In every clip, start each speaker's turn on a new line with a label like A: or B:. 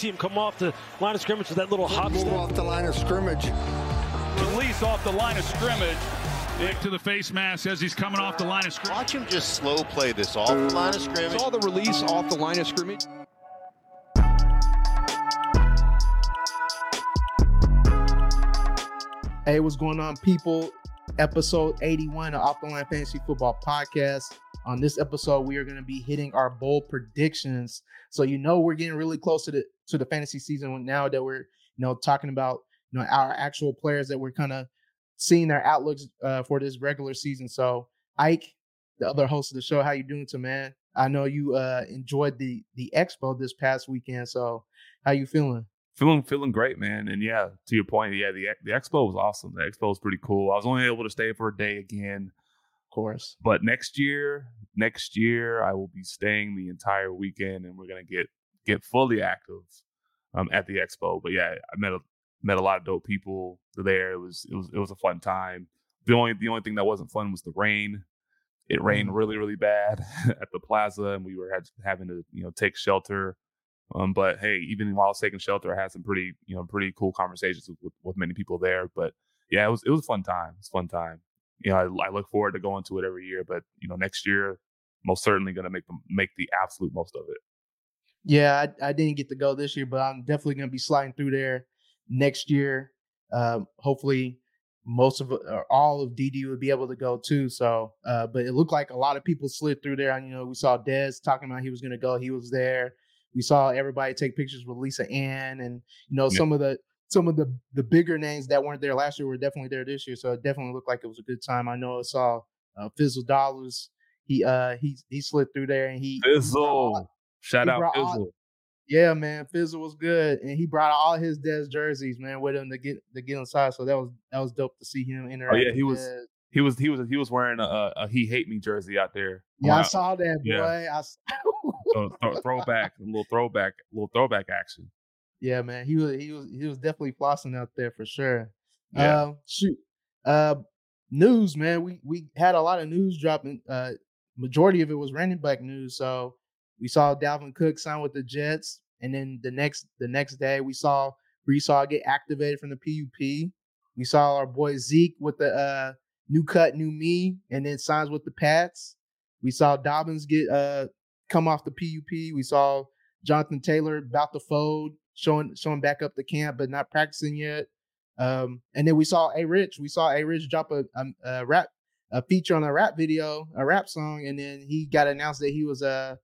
A: see him come off the line of scrimmage with that little hop
B: Move off the line of scrimmage.
C: Release off the line of scrimmage. Dick to the face mask as he's coming off the line of scrimmage.
D: Watch him just slow play this off the line of scrimmage.
E: Saw the release off the line of scrimmage.
F: Hey, what's going on, people? Episode 81 of Off the Line Fantasy Football Podcast. On this episode, we are going to be hitting our bold predictions. So you know we're getting really close to the to the fantasy season now that we're you know talking about you know our actual players that we're kind of seeing their outlooks uh, for this regular season. So Ike, the other host of the show, how you doing, to man? I know you uh, enjoyed the the expo this past weekend. So how you feeling?
G: feeling feeling great, man. And yeah, to your point, yeah, the the expo was awesome. The expo was pretty cool. I was only able to stay for a day again,
F: Of course.
G: but next year, next year I will be staying the entire weekend, and we're gonna get get fully active um, at the expo. But yeah, I met a met a lot of dope people there. It was it was it was a fun time. The only the only thing that wasn't fun was the rain. It rained really really bad at the plaza, and we were had, having to you know take shelter. Um, but hey, even while I was taking shelter, I had some pretty, you know, pretty cool conversations with, with, with many people there. But yeah, it was it was a fun time. It's fun time. You know, I, I look forward to going to it every year. But you know, next year, most certainly going to make them make the absolute most of it.
F: Yeah, I, I didn't get to go this year, but I'm definitely going to be sliding through there next year. Um, hopefully, most of or all of DD would be able to go too. So, uh, but it looked like a lot of people slid through there. And you know, we saw Dez talking about he was going to go. He was there. We saw everybody take pictures with Lisa Ann, and you know,
G: Yeah.
F: some of the some of the the bigger names that weren't there last year were definitely there this year. So it definitely looked like it was a good time. I know I saw uh, Fizzle Dollars. He uh he he slid through there and he
G: Fizzle, shout
F: he
G: out
F: brought all-
G: Fizzle.
F: yeah, man, Fizzle was good, and he brought all his Dez jerseys, man, with him to get to get inside. So that was that was dope to see him interact.
G: Oh, yeah, he was-
F: Dez.
G: He was he was he was wearing a, a, he hate me jersey out there.
F: Yeah, I saw that boy.
G: Yeah.
F: I s-
G: So throw, throwback, a little throwback, a little throwback action.
F: yeah, man, he was he was he was definitely flossing out there for sure.
G: Yeah.
F: Uh, shoot, uh, news, man. We we had a lot of news dropping. Uh, majority of it was running back news. So we saw Dalvin Cook sign with the Jets, and then the next the next day we saw Breece Hall get activated from the PUP. We saw our boy Zeke with the uh, new cut, new me, and then signs with the Pats. We saw Dobbins get uh come off the PUP. We saw Jonathan Taylor about to fold, showing showing back up the camp, but not practicing yet. Um, and then we saw A Rich. We saw A Rich drop a, a, a rap a feature on a rap video, a rap song, and then he got announced that he was uh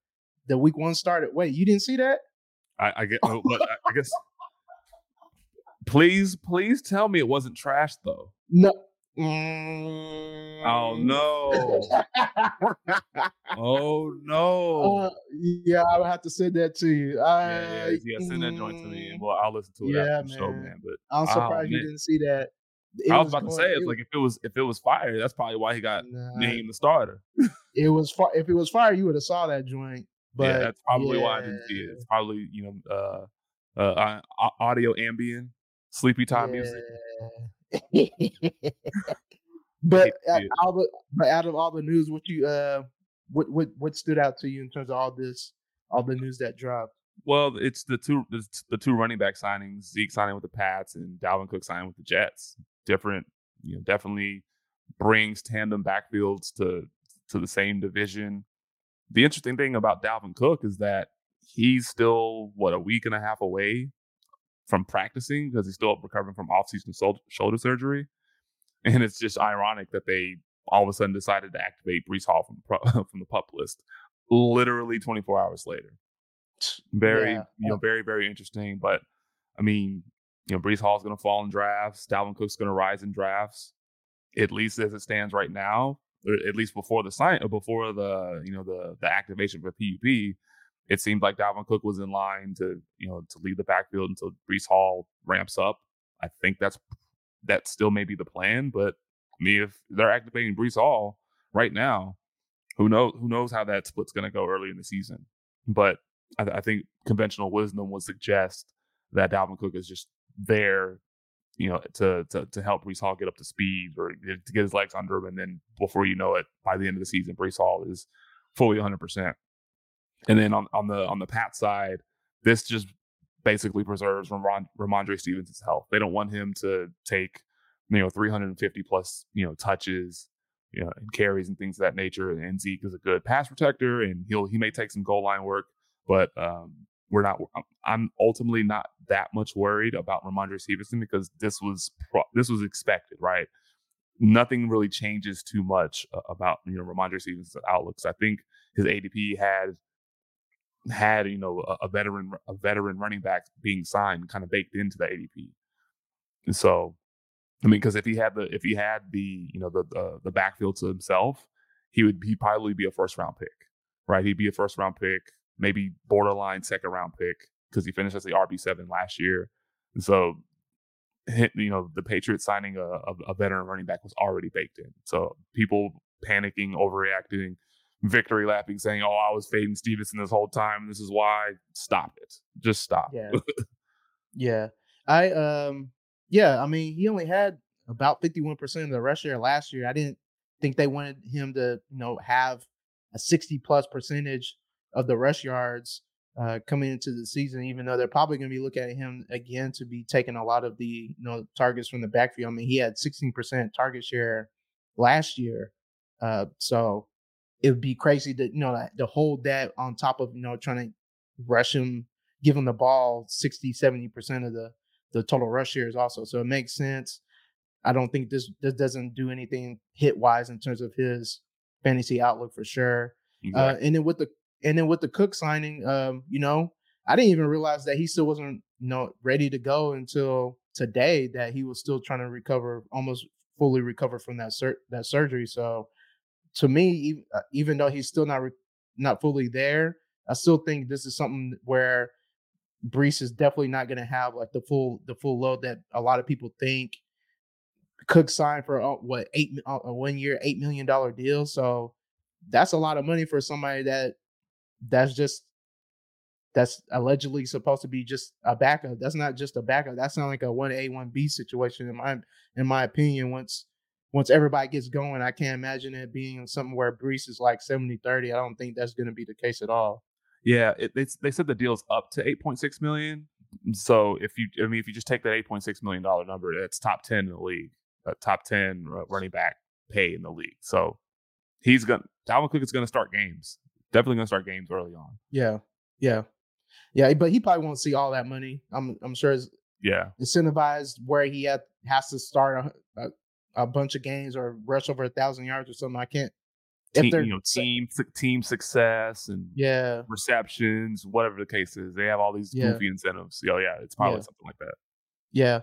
F: the week one started. Wait, you didn't see that?
G: I, I get, oh, but I, I guess. Please, please tell me it wasn't trash though.
F: No.
G: Oh no! Oh no!
F: Uh, yeah, I would have to send that to you. I,
G: yeah, yeah, yeah. Send that joint to me, and well, I'll listen to it
F: Yeah,
G: after the show,
F: man.
G: man. But
F: I'm
G: Oh,
F: surprised you
G: man.
F: didn't see that. It
G: I was about to say, it's
F: it-
G: like if it was if it was fire, that's probably why he got
F: nah,
G: named the starter.
F: It was far. If it was fire, you would have saw that joint. But
G: yeah, that's probably why I didn't see it. It's probably you know uh, uh, uh audio ambient, sleepy time music.
F: But out, all the, but out of all the news, what you uh, what what what stood out to you in terms of all this, all the news that dropped?
G: Well, it's the two it's the two running back signings: Zeke signing with the Pats and Dalvin Cook signing with the Jets. Different, you know, definitely brings tandem backfields to to the same division. The interesting thing about Dalvin Cook is that he's still what a week and a half away from practicing because he's still recovering from offseason sol- shoulder surgery, and it's just ironic that they all of a sudden decided to activate Breece Hall from the pro- from the pup list literally 24 hours later. Very
F: Yeah.
G: you know very very interesting but i mean you know Breece Hall's going to fall in drafts. Dalvin Cook's going to rise in drafts at least as it stands right now at least before the sign uh, before the you know the the activation for PUP it seemed like Dalvin Cook was in line to you know to lead the backfield until Breece Hall ramps up. I think that's that still may be the plan but i mean if they're activating Breece Hall right now who knows who knows how that split's going to go early in the season. But I, I think conventional wisdom would suggest that Dalvin Cook is just there, you know, to to to help Breece Hall get up to speed or to get his legs under him, and then before you know it, by the end of the season, Breece Hall is fully 100. percent And then on on the on the Pat side, this just basically preserves Ramon, Rhamondre Stevenson's health. They don't want him to take you know 350 plus you know touches you know, and carries and things of that nature. And Zeke is a good pass protector, and he'll he may take some goal line work, but um, we're not. I'm ultimately not that much worried about Rhamondre Stevenson because this was this was expected, right? Nothing really changes too much uh, about you know Rhamondre Stevenson's outlooks. I think his ADP had had you know a, a veteran a veteran running back being signed kind of baked into the ADP, and so I mean, because if he had the if he had the you know the, the the backfield to himself, he would he probably be a first round pick, right? He'd be a first round pick, maybe borderline second round pick because he finished as the RB seven last year, and so you know the Patriots signing a, a, veteran running back was already baked in. So people panicking, overreacting, victory lapping, saying, "Oh, I was fading Stevenson this whole time. This is why." Stop it. Just stop.
F: Yeah. yeah. I um yeah, I mean, he only had about 51% of the rush share last year. I didn't think they wanted him to, you know, have a 60 plus percentage of the rush yards uh, coming into the season, even though they're probably going to be looking at him again to be taking a lot of the, you know, targets from the backfield. I mean, he had 16% target share last year. Uh, so it would be crazy to, you know, to hold that on top of, you know, trying to rush him, give him the ball 60, 70% of the the total rush shares also. So it makes sense. I don't think this this doesn't do anything hit wise in terms of his fantasy outlook for sure. Uh, exactly. Uh, and then with the and then with the Cook signing, um, you know, I didn't even realize that he still wasn't you know ready to go until today. That he was still trying to recover, almost fully recover from that sur- that surgery. So to me, uh, even though he's still not re- not fully there, I still think this is something where Breece is definitely not going to have like the full the full load that a lot of people think. Cook signed for uh, what eight uh, a one year eight million dollar deal, so that's a lot of money for somebody that that's just that's allegedly supposed to be just a backup. That's not just a backup. That's not like a one A one B situation in my in my opinion. Once once everybody gets going, I can't imagine it being something where Breece is like 70-30. I don't think that's going to be the case at all.
G: Yeah, it, they they said the deal's up to eight point six million. So if you, I mean, if you just take that eight point six million dollar number, it's top ten in the league, uh, top ten running back pay in the league. So he's gonna Dalvin Cook is gonna start games. Definitely gonna start games early on.
F: Yeah, yeah, yeah. But he probably won't see all that money. I'm I'm sure. It's
G: yeah,
F: incentivized where he had, has to start a, a, a bunch of games or rush over a thousand yards or something. I can't
G: team, you know, team team success and
F: yeah
G: receptions, whatever the case is. They have all these yeah. goofy incentives. Oh yeah, it's probably yeah. something like that.
F: Yeah.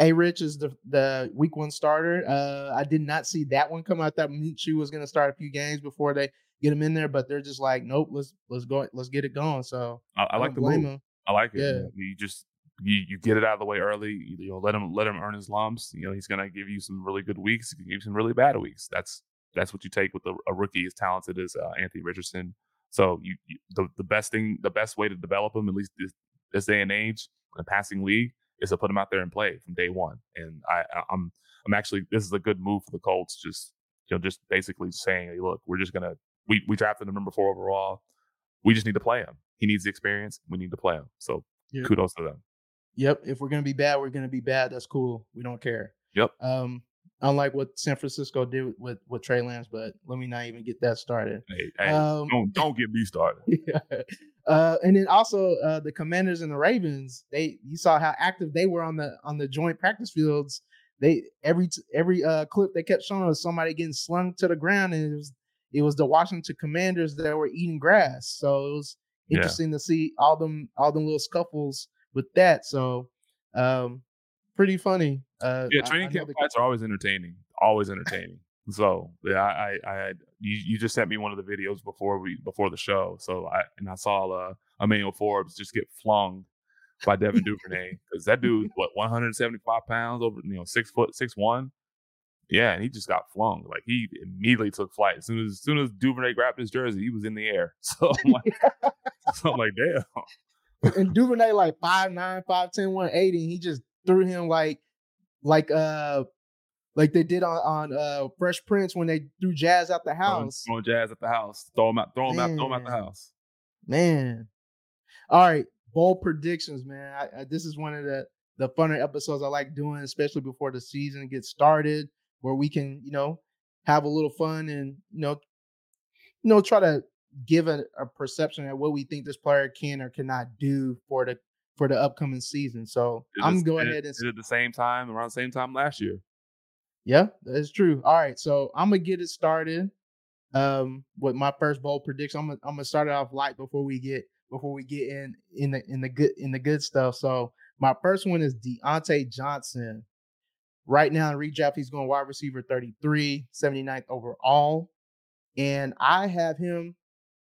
F: A Rich is the the week one starter. Uh, I did not see that one come out. That Minshew was going to start a few games before they get him in there, but they're just like, nope, let's let's go, let's get it going. So
G: I, I like the blame move. Him. I like it. Yeah. You just you, you get it out of the way early. You, you know, let him let him earn his lumps. You know, he's going to give you some really good weeks. He can give you some really bad weeks. That's that's what you take with a, a rookie as talented as uh, Anthony Richardson. So you, you, the the best thing, the best way to develop him, at least this, this day and age, in a passing league, is to put him out there and play from day one. And I, I'm I'm actually this is a good move for the Colts. Just you know, just basically saying, hey, look, we're just gonna we we drafted him number four overall. We just need to play him. He needs the experience. We need to play him. So yep. kudos to them.
F: Yep. If we're gonna be bad, we're gonna be bad. That's cool. We don't care.
G: Yep.
F: Um, unlike what San Francisco did with with Trey Lance. But let me not even get that started.
G: Hey, hey um, don't don't get me started.
F: Yeah. Uh, and then also uh, the Commanders and the Ravens. They you saw how active they were on the on the joint practice fields. They every every uh, clip they kept showing was somebody getting slung to the ground, and it was it was the Washington Commanders that were eating grass. So it was interesting yeah. to see all them all them little scuffles with that. So um, pretty funny. Uh,
G: yeah, training camp fights are always entertaining. Always entertaining. so yeah, I, I, I, you, you just sent me one of the videos before we before the show. So I and I saw uh, Emmanuel Forbes just get flung by Devin Duvernay because that dude what 175 pounds over you know six foot six one. Yeah, and he just got flung. Like he immediately took flight as soon as, as soon as Duvernay grabbed his jersey, he was in the air. So I'm like, so I'm like, damn.
F: And Duvernay like five nine, five ten, one eighty. He just threw him like like uh like they did on on uh Fresh Prince when they threw Jazz out the house.
G: Throw Jazz at the house. Throw him out. Throw him out. Throw him out the house.
F: Man. All right. bold predictions, man. I, I, this is one of the the funner episodes I like doing, especially before the season gets started, where we can, you know, have a little fun and you know, you know, try to give a, a perception of what we think this player can or cannot do for the for the upcoming season. So I'm going ahead and
G: at the same time around the same time last year.
F: Yeah, that's true. All right, so I'm gonna get it started um with my first bold prediction. I'm gonna I'm gonna start it off light before we get before we get in in the in the good in the good stuff. So my first one is Diontae Johnson. Right now in redraft, he's going wide receiver 33, 79th overall. And I have him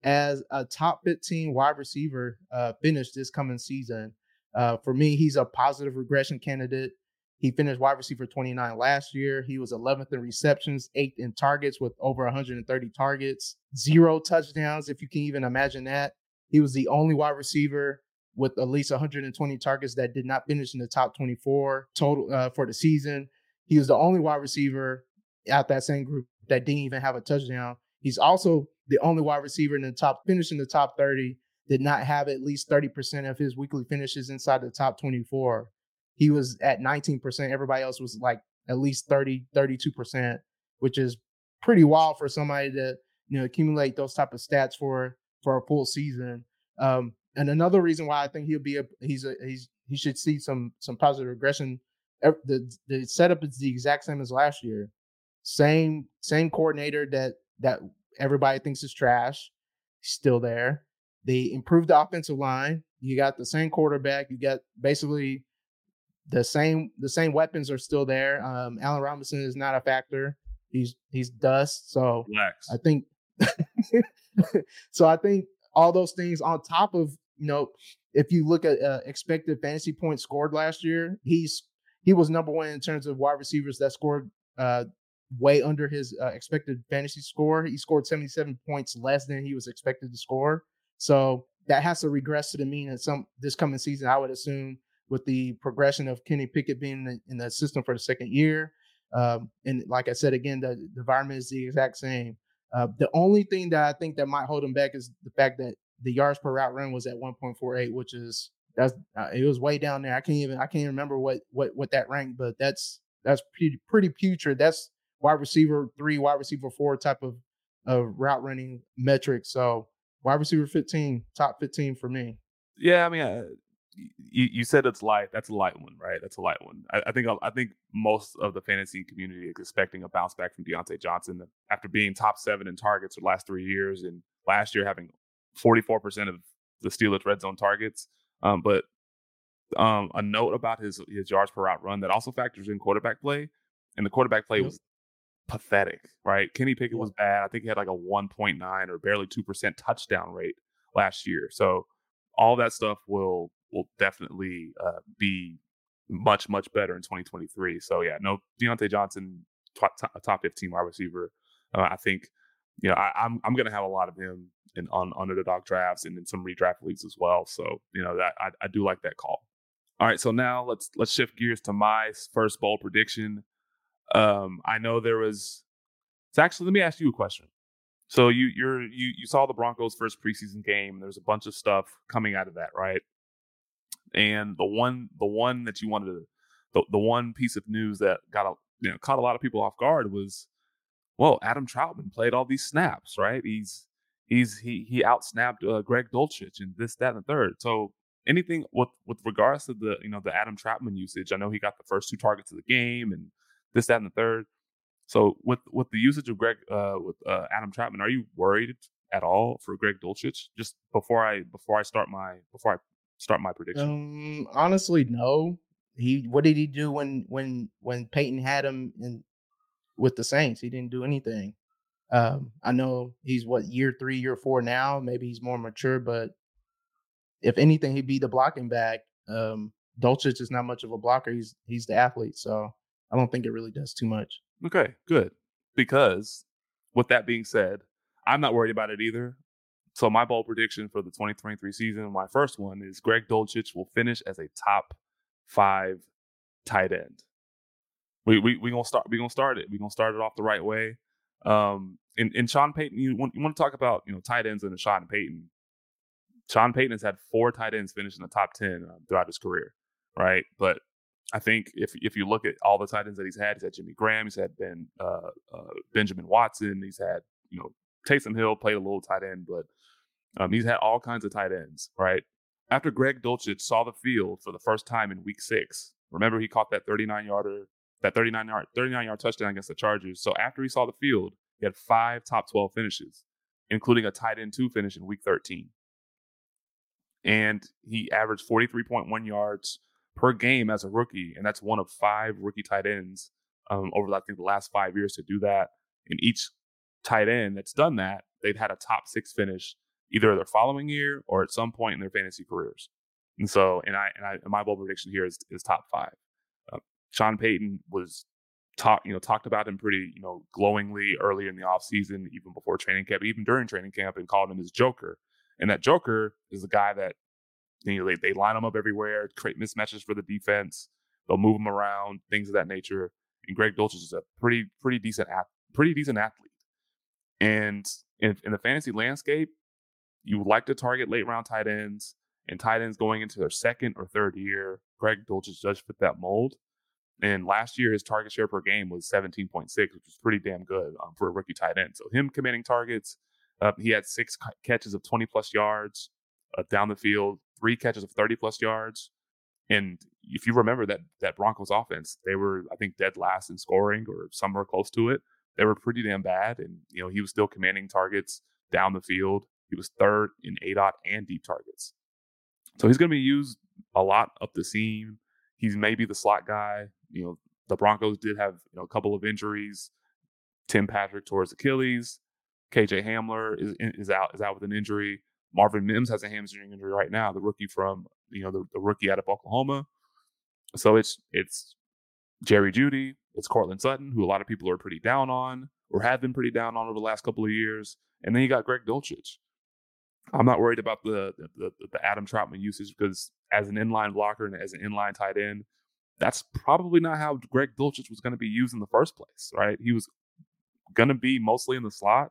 F: as a top 15 wide receiver uh, finish this coming season. Uh, for me, he's a positive regression candidate. He finished wide receiver 29 last year. He was 11th in receptions, eighth in targets with over 130 targets, zero touchdowns, if you can even imagine that. He was the only wide receiver with at least 120 targets that did not finish in the top 24 total uh, for the season. He was the only wide receiver out that same group that didn't even have a touchdown. He's also the only wide receiver in the top, finish in the top 30, did not have at least 30% of his weekly finishes inside the top 24. He was at 19%. Everybody else was like at least 30, 32%, which is pretty wild for somebody to, you know, accumulate those type of stats for for a full season. Um, and another reason why I think he'll be a he's a he's he should see some some positive regression. The the setup is the exact same as last year. Same same coordinator that that everybody thinks is trash, still there. They improved the offensive line. You got the same quarterback. You got basically the same the same weapons are still there. Um, Allen Robinson is not a factor. He's he's dust. So
G: Relax.
F: I think so. I think all those things on top of you know, if you look at uh, expected fantasy points scored last year, he's he was number one in terms of wide receivers that scored uh, way under his uh, expected fantasy score. He scored 77 points less than he was expected to score. So that has to regress to the mean in some this coming season. I would assume with the progression of Kenny Pickett being in the, system for the second year. Um, and like I said again, the, the environment is the exact same. Uh, the only thing that I think that might hold him back is the fact that the yards per route run was at 1.48, which is that's uh, it was way down there. I can't even I can't remember what what what that ranked, but that's that's pretty pretty putrid. That's wide receiver three, wide receiver four type of of route running metric. So wide receiver 15, top 15 for me.
G: Yeah, I mean, uh, you, you said it's light. That's a light one, right? That's a light one. I, I, think I think most of the fantasy community is expecting a bounce back from Diontae Johnson after being top seven in targets for the last three years, and last year having 44% of the Steelers red zone targets. Um, but um, a note about his his yards per route run that also factors in quarterback play, and the quarterback play yep. was pathetic, right? Kenny Pickett yep. was bad. I think he had like a 1.9 or barely two percent touchdown rate last year. So all that stuff will will definitely uh, be much much better in 2023. So yeah, no Diontae Johnson, top, top 15 wide receiver. Uh, I think you know I, I'm I'm gonna have a lot of him in on underdog drafts and in some redraft leagues as well. So you know that I, I do like that call. All right, so now let's let's shift gears to my first bold prediction. Um, I know there was. It's actually let me ask you a question. So you you're you you saw the Broncos' first preseason game. There's a bunch of stuff coming out of that, right? And the one the one that you wanted to the, the one piece of news that got a you know caught a lot of people off guard was well, Adam Trautman played all these snaps, right? He's he's he he outsnapped uh, Greg Dulcich and this, that, and the third. So anything with with regards to the you know the Adam Trautman usage, I know he got the first two targets of the game and this, that, and the third. So with with the usage of Greg uh, with uh, Adam Trautman, are you worried at all for Greg Dulcich? Just before I before I start my before I start my prediction.
F: Um, honestly, no. He what did he do when when when Payton had him in with the Saints? He didn't do anything. Um, I know he's what year three, year four now. Maybe he's more mature, but if anything, he'd be the blocking back. Um, Dulcich is not much of a blocker. He's he's the athlete, so I don't think it really does too much.
G: Okay, good. Because with that being said, I'm not worried about it either. So my bold prediction for the 2023 season, my first one is Greg Dulcich will finish as a top five tight end. We we we gonna start we gonna start it. We gonna start it off the right way. Um, and, and Sean Payton, you want, you want to talk about you know tight ends and Sean Payton. Sean Payton has had four tight ends finish in the top 10 uh, throughout his career, right? But I think if if you look at all the tight ends that he's had, he's had Jimmy Graham, he's had Ben uh, uh, Benjamin Watson, he's had you know Taysom Hill played a little tight end, but um, he's had all kinds of tight ends, right? After Greg Dulcich saw the field for the first time in Week Six, remember he caught that 39 yarder, that 39 yard 39 yard touchdown against the Chargers. So after he saw the field, he had five top 12 finishes, including a tight end two finish in Week 13 and he averaged 43.1 yards per game as a rookie, and that's one of five rookie tight ends um, over I think the last five years to do that. And each tight end that's done that, they've had a top six finish either their following year or at some point in their fantasy careers. And so, and I and I and my bold prediction here is is top five. Uh, Sean Payton was talked you know talked about him pretty you know glowingly earlier in the offseason, even before training camp, even during training camp, and called him his Joker. And that Joker is a guy that you know they, they line him up everywhere, create mismatches for the defense. They'll move him around, things of that nature. And Greg Dulcich is a pretty pretty decent pretty decent athlete. And in, in the fantasy landscape, you would like to target late round tight ends and tight ends going into their second or third year. Greg Dulcich does fit that mold. And last year, his target share per game was 17.6, which was pretty damn good um, for a rookie tight end. So him committing targets, uh, he had six catches of 20 plus yards uh, down the field, three catches of 30 plus yards. And if you remember that that Broncos offense, they were I think dead last in scoring or somewhere close to it. They were pretty damn bad, and you know he was still commanding targets down the field. He was third in ADOT and deep targets. So he's going to be used a lot up the seam. He's maybe the slot guy. You know, the Broncos did have you know a couple of injuries. Tim Patrick towards Achilles. KJ Hamler is is out is out with an injury. Marvin Mims has a hamstring injury right now, the rookie from you know the, the rookie out of Oklahoma. So it's it's Jerry Jeudy, it's Courtland Sutton, who a lot of people are pretty down on or have been pretty down on over the last couple of years, and then you got Greg Dulcich. I'm not worried about the the, the Adam Trautman usage because as an inline blocker and as an inline tight end, that's probably not how Greg Dulcich was going to be used in the first place, right? He was going to be mostly in the slot.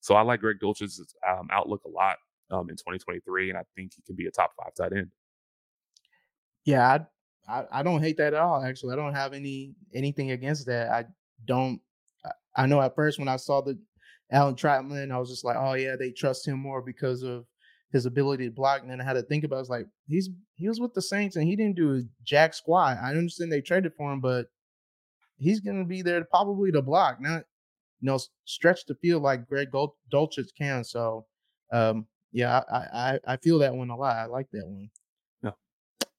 G: So I like Greg Dulcich's um, outlook a lot um, in 2023, and I think he can be a top five tight end.
F: Yeah, I, I, I don't hate that at all. Actually, I don't have any anything against that. I don't. I know at first when I saw the Adam Trautman, I was just like, oh yeah, they trust him more because of his ability to block. And then I had to think about, it. I was like, he's he was with the Saints and he didn't do a jack squat. I understand they traded for him, but he's gonna be there probably to block, not you know stretch the field like Greg Dulcich can. So um, yeah, I, I I feel that one a lot. I like that one.
G: Yeah.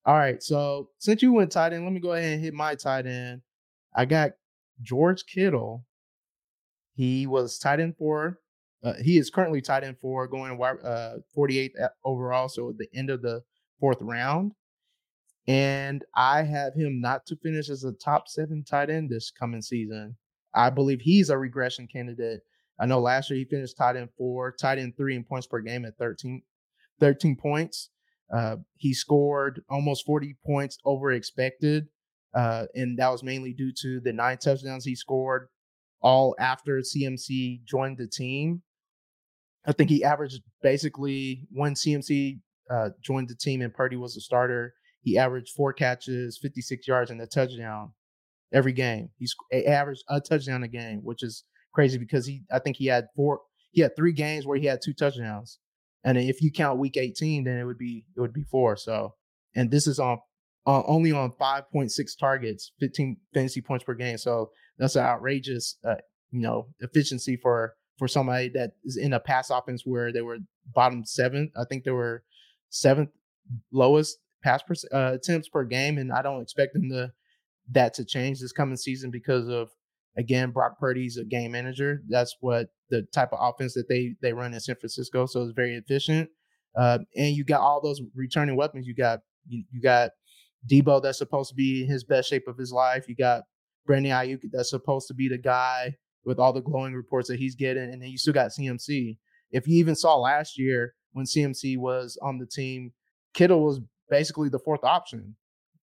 F: All right. So since you went tight end, let me go ahead and hit my tight end. I got George Kittle. He was tight end four. Uh, he is currently tight end four, going uh 48th overall. So at the end of the fourth round. And I have him not to finish as a top seven tight end this coming season. I believe he's a regression candidate I know last year he finished tight end four, tight end three in points per game at 13, 13 points. Uh, he scored almost 40 points over expected. Uh, and that was mainly due to the nine touchdowns he scored all after CMC joined the team. I think he averaged basically when CMC uh, joined the team and Purdy was the starter, he averaged four catches, 56 yards, and a touchdown every game. He's averaged a touchdown a game, which is crazy because he I think he had four he had three games where he had two touchdowns. And if you count week 18, then it would be it would be four. So and this is on uh, only on 5.6 targets, 15 fantasy points per game. So that's an outrageous uh, you know efficiency for for somebody that is in a pass offense where they were bottom seven. I think they were seventh lowest pass per, uh, attempts per game, and I don't expect them to that to change this coming season because of Again, Brock Purdy's a game manager. That's what the type of offense that they they run in San Francisco. So it's very efficient. Uh, and you got all those returning weapons. You got you, you got Deebo that's supposed to be in his best shape of his life. You got Brandon Aiyuk that's supposed to be the guy with all the glowing reports that he's getting, and then you still got CMC. If you even saw last year when CMC was on the team, Kittle was basically the fourth option.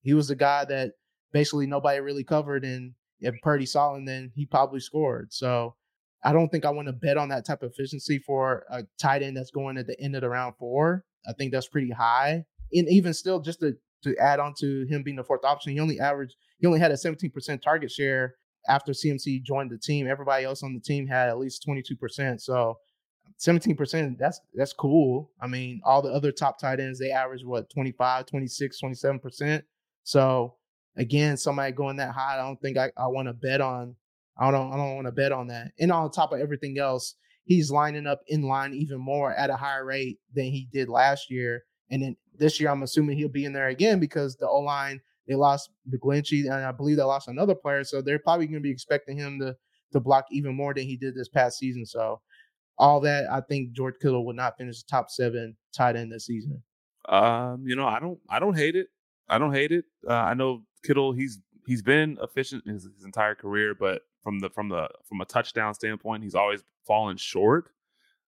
F: He was the guy that basically nobody really covered, and if Purdy saw him, then he probably scored. So I don't think I want to bet on that type of efficiency for a tight end that's going at the end of the round four. I think that's pretty high. And even still, just to to add on to him being the fourth option, he only averaged he only had a 17% target share after CMC joined the team. Everybody else on the team had at least 22%. So 17%, that's that's cool. I mean, all the other top tight ends, they average what 25, 26, 27%. So again, somebody going that high, I don't think I, I want to bet on. I don't I don't want to bet on that. And on top of everything else, he's lining up in line even more at a higher rate than he did last year. And then this year, I'm assuming he'll be in there again because the O line they lost McGlinchey, and I believe they lost another player, so they're probably going to be expecting him to to block even more than he did this past season. So all that, I think George Kittle will not finish the top seven tight end this season.
G: Um, you know, I don't, I don't hate it. I don't hate it. Uh, I know Kittle. He's he's been efficient his, his entire career, but from the from the from a touchdown standpoint, he's always fallen short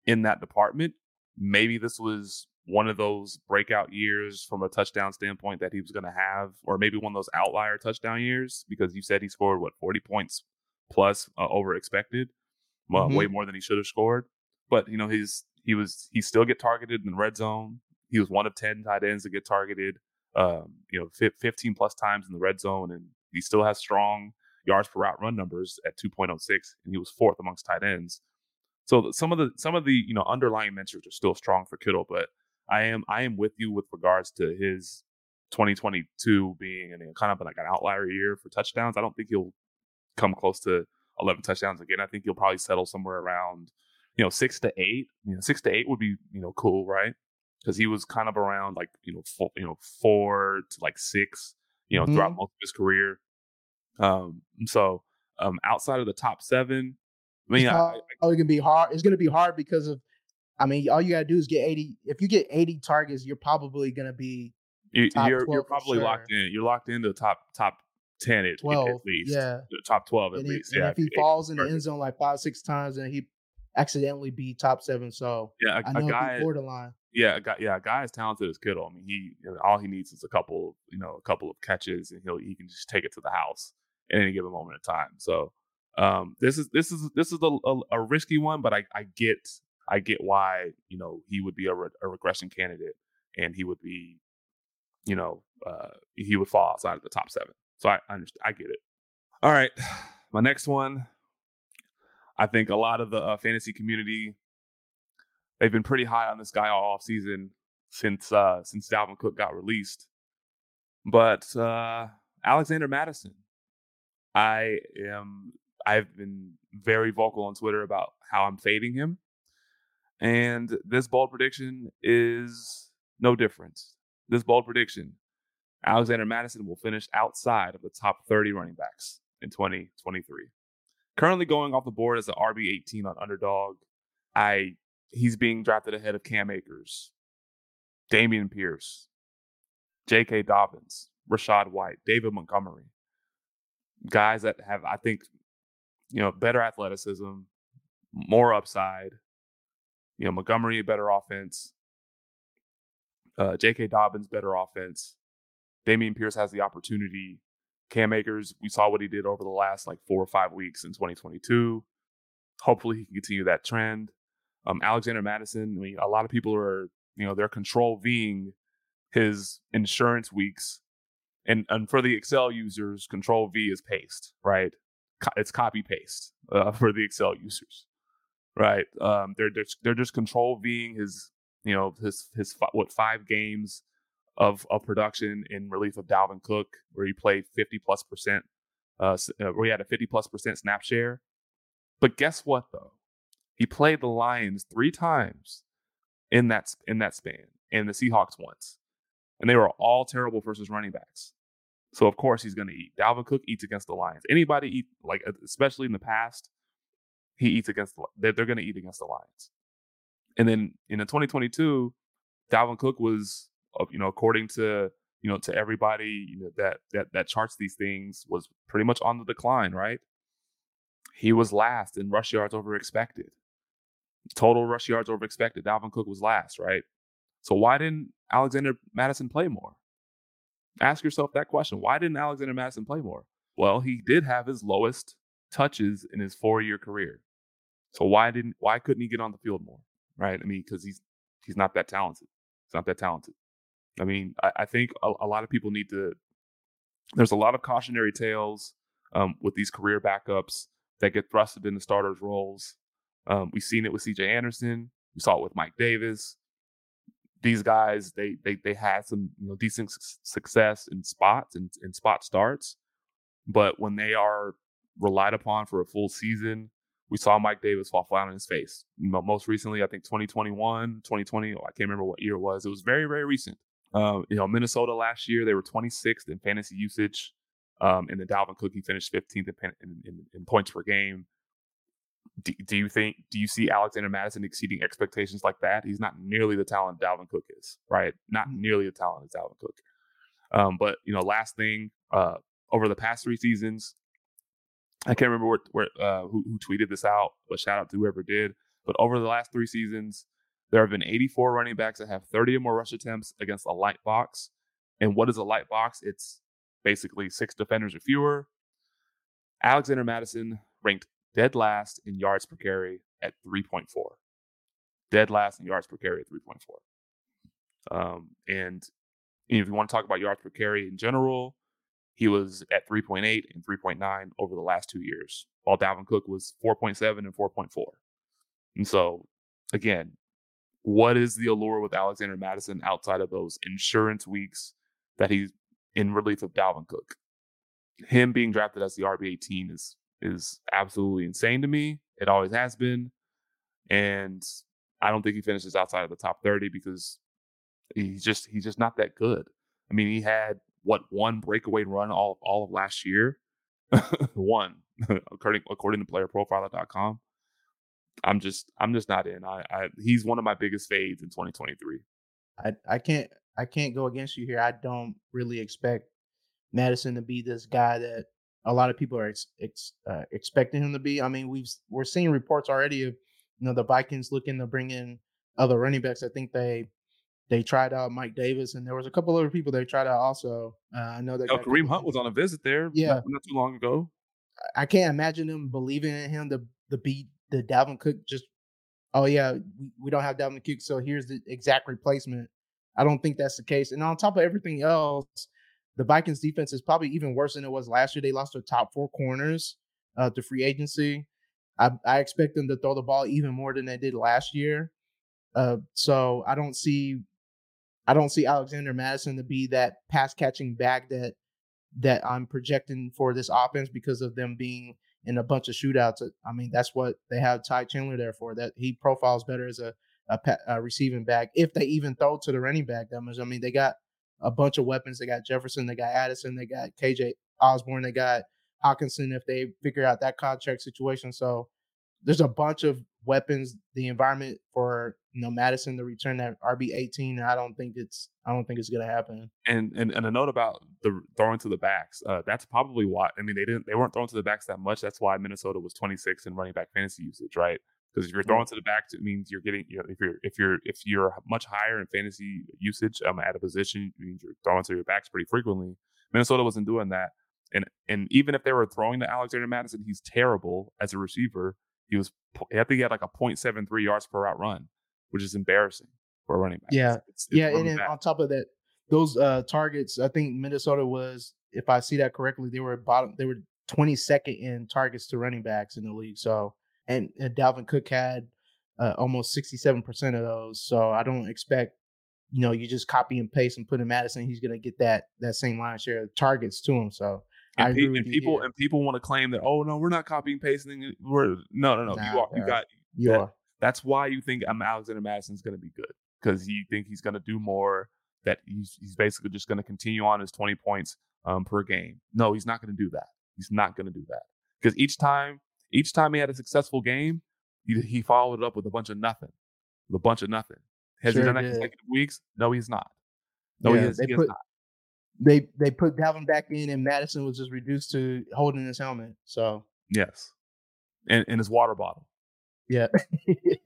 G: in that department. Maybe this was one of those breakout years from a touchdown standpoint that he was going to have, or maybe one of those outlier touchdown years because you said he scored what 40 points plus uh, over expected, well, mm-hmm. way more than he should have scored. But you know, he's he was he still get targeted in the red zone. He was one of 10 tight ends to get targeted, um, you know, 15 plus times in the red zone, and he still has strong yards per route run numbers at 2.06, and he was fourth amongst tight ends. So some of the some of the you know underlying metrics are still strong for Kittle, but I am I am with you with regards to his 2022 being an, kind of like an outlier year for touchdowns. I don't think he'll come close to 11 touchdowns again. I think he'll probably settle somewhere around you know six to eight. You know, six to eight would be you know cool, right? Because he was kind of around like you know four, you know four to like six, you know, mm-hmm. throughout most of his career. Um, so um, outside of the top seven, I mean,
F: it's,
G: I, I,
F: oh, it can be hard. It's going to be hard because of I mean, all you gotta do is get 80. If you get 80 targets, you're probably gonna be
G: you, are you're, you're probably sure. locked in. You're locked into the top top 10 at, 12, at least.
F: Yeah.
G: Top 12 at
F: and
G: least.
F: He,
G: yeah.
F: if he falls in the end zone like five, six times and he accidentally be top seven. So
G: yeah,
F: a, I know
G: a guy
F: borderline.
G: Yeah, a guy, yeah, a guy as talented as Kittle. I mean, he all he needs is a couple, you know, a couple of catches, and he'll he can just take it to the house at any given moment of time. So um, this is this is this is a, a, a risky one, but I I get I get why you know he would be a, re- a regression candidate and he would be, you know, uh, he would fall outside of the top seven. So I, I understand. I get it. All right, my next one. I think a lot of the uh, fantasy community they've been pretty high on this guy all off season since uh, since Dalvin Cook got released. But uh, Alexander Mattison. I am I've been very vocal on Twitter about how I'm fading him. And this bold prediction is no different. This bold prediction Alexander Mattison will finish outside of the top 30 running backs in 2023. Currently going off the board as an RB 18 on underdog. I he's being drafted ahead of Cam Akers, Dameon Pierce, J.K. Dobbins, Rachaad White, David Montgomery. Guys that have, I think, you know, better athleticism, more upside, you know, Montgomery better offense. Uh, J.K. Dobbins better offense. Dameon Pierce has the opportunity. Cam Akers, we saw what he did over the last like four or five weeks in 2022. Hopefully, he can continue that trend. Um, Alexander Mattison, I mean, a lot of people are, you know, they're control Ving his insurance weeks. And, and for the Excel users, control V is paste, right? Co- it's copy paste uh, for the Excel users right? Um, they're they're, they're just control Ving his you know his his what five games of of production in relief of Dalvin Cook, where he played fifty plus percent, uh, uh, where he had a fifty plus percent snap share. But guess what though? He played the Lions three times in that in that span, and the Seahawks once, and they were all terrible versus running backs. So of course he's going to eat. Dalvin Cook eats against the Lions. Anybody eat like especially in the past he eats against the, they're, they're going to eat against the Lions. And then in the 2022, Dalvin Cook was, uh, you know, according to you know to everybody you know, that that that charts these things, was pretty much on the decline. Right? He was last in rush yards over expected. Total rush yards over expected. Dalvin Cook was last. Right? So why didn't Alexander Mattison play more? Ask yourself that question. Why didn't Alexander Mattison play more? Well, he did have his lowest touches in his four-year career. So why didn't why couldn't he get on the field more? Right? I mean, because he's he's not that talented. He's not that talented. I mean, I, I think a, a, lot of people need to. There's a lot of cautionary tales um, with these career backups that get thrusted into starters roles. Um, we've seen it with C.J. Anderson. We saw it with Mike Davis. These guys, they they they had some you know decent success in spots and in spot starts, but when they are relied upon for a full season, we saw Mike Davis fall flat on his face. Most recently, I think 2021, 2020, I can't remember what year it was. It was very, very recent. Uh, you know, Minnesota last year, they were 26th in fantasy usage. Um, and then Dalvin Cook, he finished 15th in, in, in points per game. Do, do, you think, do you see Alexander Mattison exceeding expectations like that? He's not nearly the talent Dalvin Cook is, right? Not mm. nearly the talent as Dalvin Cook. Um, but, you know, last thing, uh, over the past three seasons, I can't remember where, where uh, who, who tweeted this out, but shout out to whoever did. But over the last three seasons, there have been 84 running backs that have 30 or more rush attempts against a light box. And what is a light box? It's basically six defenders or fewer. Alexander Mattison ranked dead last in yards per carry at 3.4. Dead last in yards per carry at 3.4. Um, and if you want to talk about yards per carry in general, he was at 3.8 and 3.9 over the last two years, while Dalvin Cook was 4.7 and 4.4. And so, again, what is the allure with Alexander Mattison outside of those insurance weeks that he's in relief of Dalvin Cook? Him being drafted as the RB 18 is is absolutely insane to me. It always has been. And I don't think he finishes outside of the top 30 because he's just he's just not that good. I mean, he had what one breakaway run all all of last year. one, according according to playerprofiler.com. I'm just I'm just not in. I, I he's one of my biggest fades in 2023.
F: I I can't I can't go against you here. I don't really expect Mattison to be this guy that a lot of people are ex, ex, uh, expecting him to be. I mean, we've we're seeing reports already of you know the Vikings looking to bring in other running backs. I think they they tried out Mike Davis, and there was a couple other people they tried out also. Uh, I know that.
G: Oh, Kareem Hunt was on a visit there. Yeah, not, not, too long ago.
F: I can't imagine them believing in him to the beat the Dalvin Cook. Just oh yeah, we, we don't have Dalvin Cook, so here's the exact replacement. I don't think that's the case. And on top of everything else, the Vikings defense is probably even worse than it was last year. They lost their top four corners uh, to free agency. I, I expect them to throw the ball even more than they did last year. Uh, so I don't see I don't see Alexander Mattison to be that pass catching back that that I'm projecting for this offense because of them being in a bunch of shootouts. Uh, I mean, that's what they have Ty Chandler there for. That he profiles better as a, a, a receiving back if they even throw to the running back. That much. I mean, they got a bunch of weapons. They got Jefferson, they got Addison, they got KJ Osborn, they got Hockenson if they figure out that contract situation. So there's a bunch of weapons, the environment for you know Mattison to return that RB eighteen. I don't think it's I don't think it's gonna happen.
G: And and, and a note about the throwing to the backs. Uh, that's probably why. I mean, they didn't they weren't throwing to the backs that much. That's why Minnesota was 26 in running back fantasy usage, right? Because if you're throwing to the backs, it means you're getting. You know, if you're if you're if you're much higher in fantasy usage um, at a position, it means you're throwing to your backs pretty frequently. Minnesota wasn't doing that. And and even if they were throwing to Alexander Mattison, he's terrible as a receiver. He was, I think he had like a 0.73 yards per route run, which is embarrassing for a running back.
F: Yeah. It's, it's yeah. And then on top of that, those uh, targets, I think Minnesota was, if I see that correctly, they were bottom, they were 22nd in targets to running backs in the league. So, and, and Dalvin Cook had uh, almost 67% of those. So I don't expect, you know, you just copy and paste and put in Mattison, he's going to get that that same line share of targets to him. So
G: and, pe- and people you, and people want to claim that oh no we're not copying pasting we're no no no nah, you are you got
F: you
G: that,
F: are.
G: that's why you think I'm Alexander Mattison's going to be good because you think he's going to do more that he's he's basically just going to continue on his 20 points um, per game. No he's not going to do that. He's not going to do that. Because each time each time he had a successful game he, he followed it up with a bunch of nothing with a bunch of nothing. Has sure he done that consecutive weeks? No he's not. No yeah, he, has, he put, has not
F: they they put Dalvin back in, and Mattison was just reduced to holding his helmet. So
G: yes, and, and his water bottle.
F: Yeah.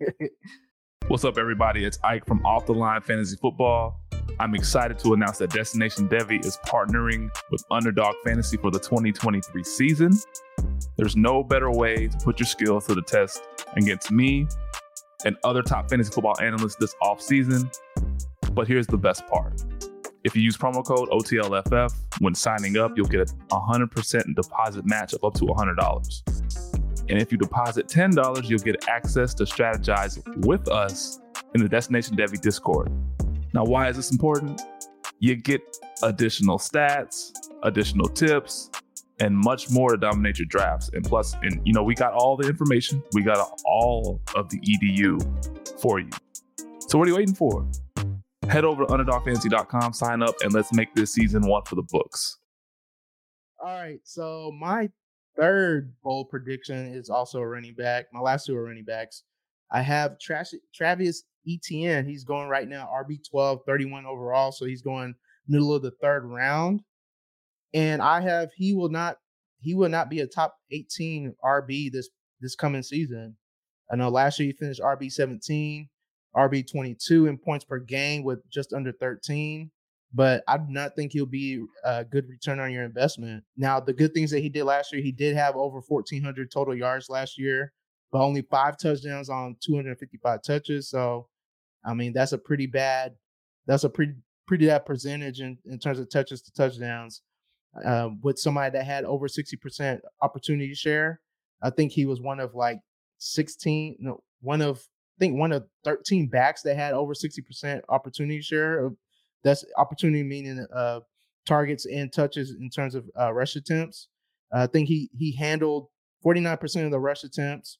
G: What's up, everybody? It's Ike from Off the Line Fantasy Football. I'm excited to announce that Destination Devy is partnering with Underdog Fantasy for the 2023 season. There's no better way to put your skills to the test against me and other top fantasy football analysts this offseason But here's the best part. If you use promo code OTLFF when signing up, you'll get a 100% deposit match of up to $100. And if you deposit $10, you'll get access to strategize with us in the Destination Devy Discord. Now, why is this important? You get additional stats, additional tips, and much more to dominate your drafts. And plus, and you know, we got all the information, we got all of the EDU for you. So what are you waiting for? Head over to underdogfantasy.com, sign up, and let's make this season one for the books.
F: All right. So my third bold prediction is also a running back. My last two are running backs. I have Travis, Etienne. He's going right now RB12, 31 overall. So he's going middle of the third round. And I have he will not he will not be a top 18 RB this this coming season. I know last year he finished RB 17, RB 22 in points per game with just under 13. But I do not think he'll be a good return on your investment. Now, the good things that he did last year, he did have over 1,400 total yards last year, but only five touchdowns on 255 touches. So, I mean, that's a pretty bad, that's a pretty pretty bad percentage in, in terms of touches to touchdowns. Uh, with somebody that had over 60% opportunity share, I think he was one of like 16, no, one of think one of 13 backs that had over 60% opportunity share. Of, that's opportunity meaning uh, targets and touches in terms of uh, rush attempts. I think he he handled 49% of the rush attempts.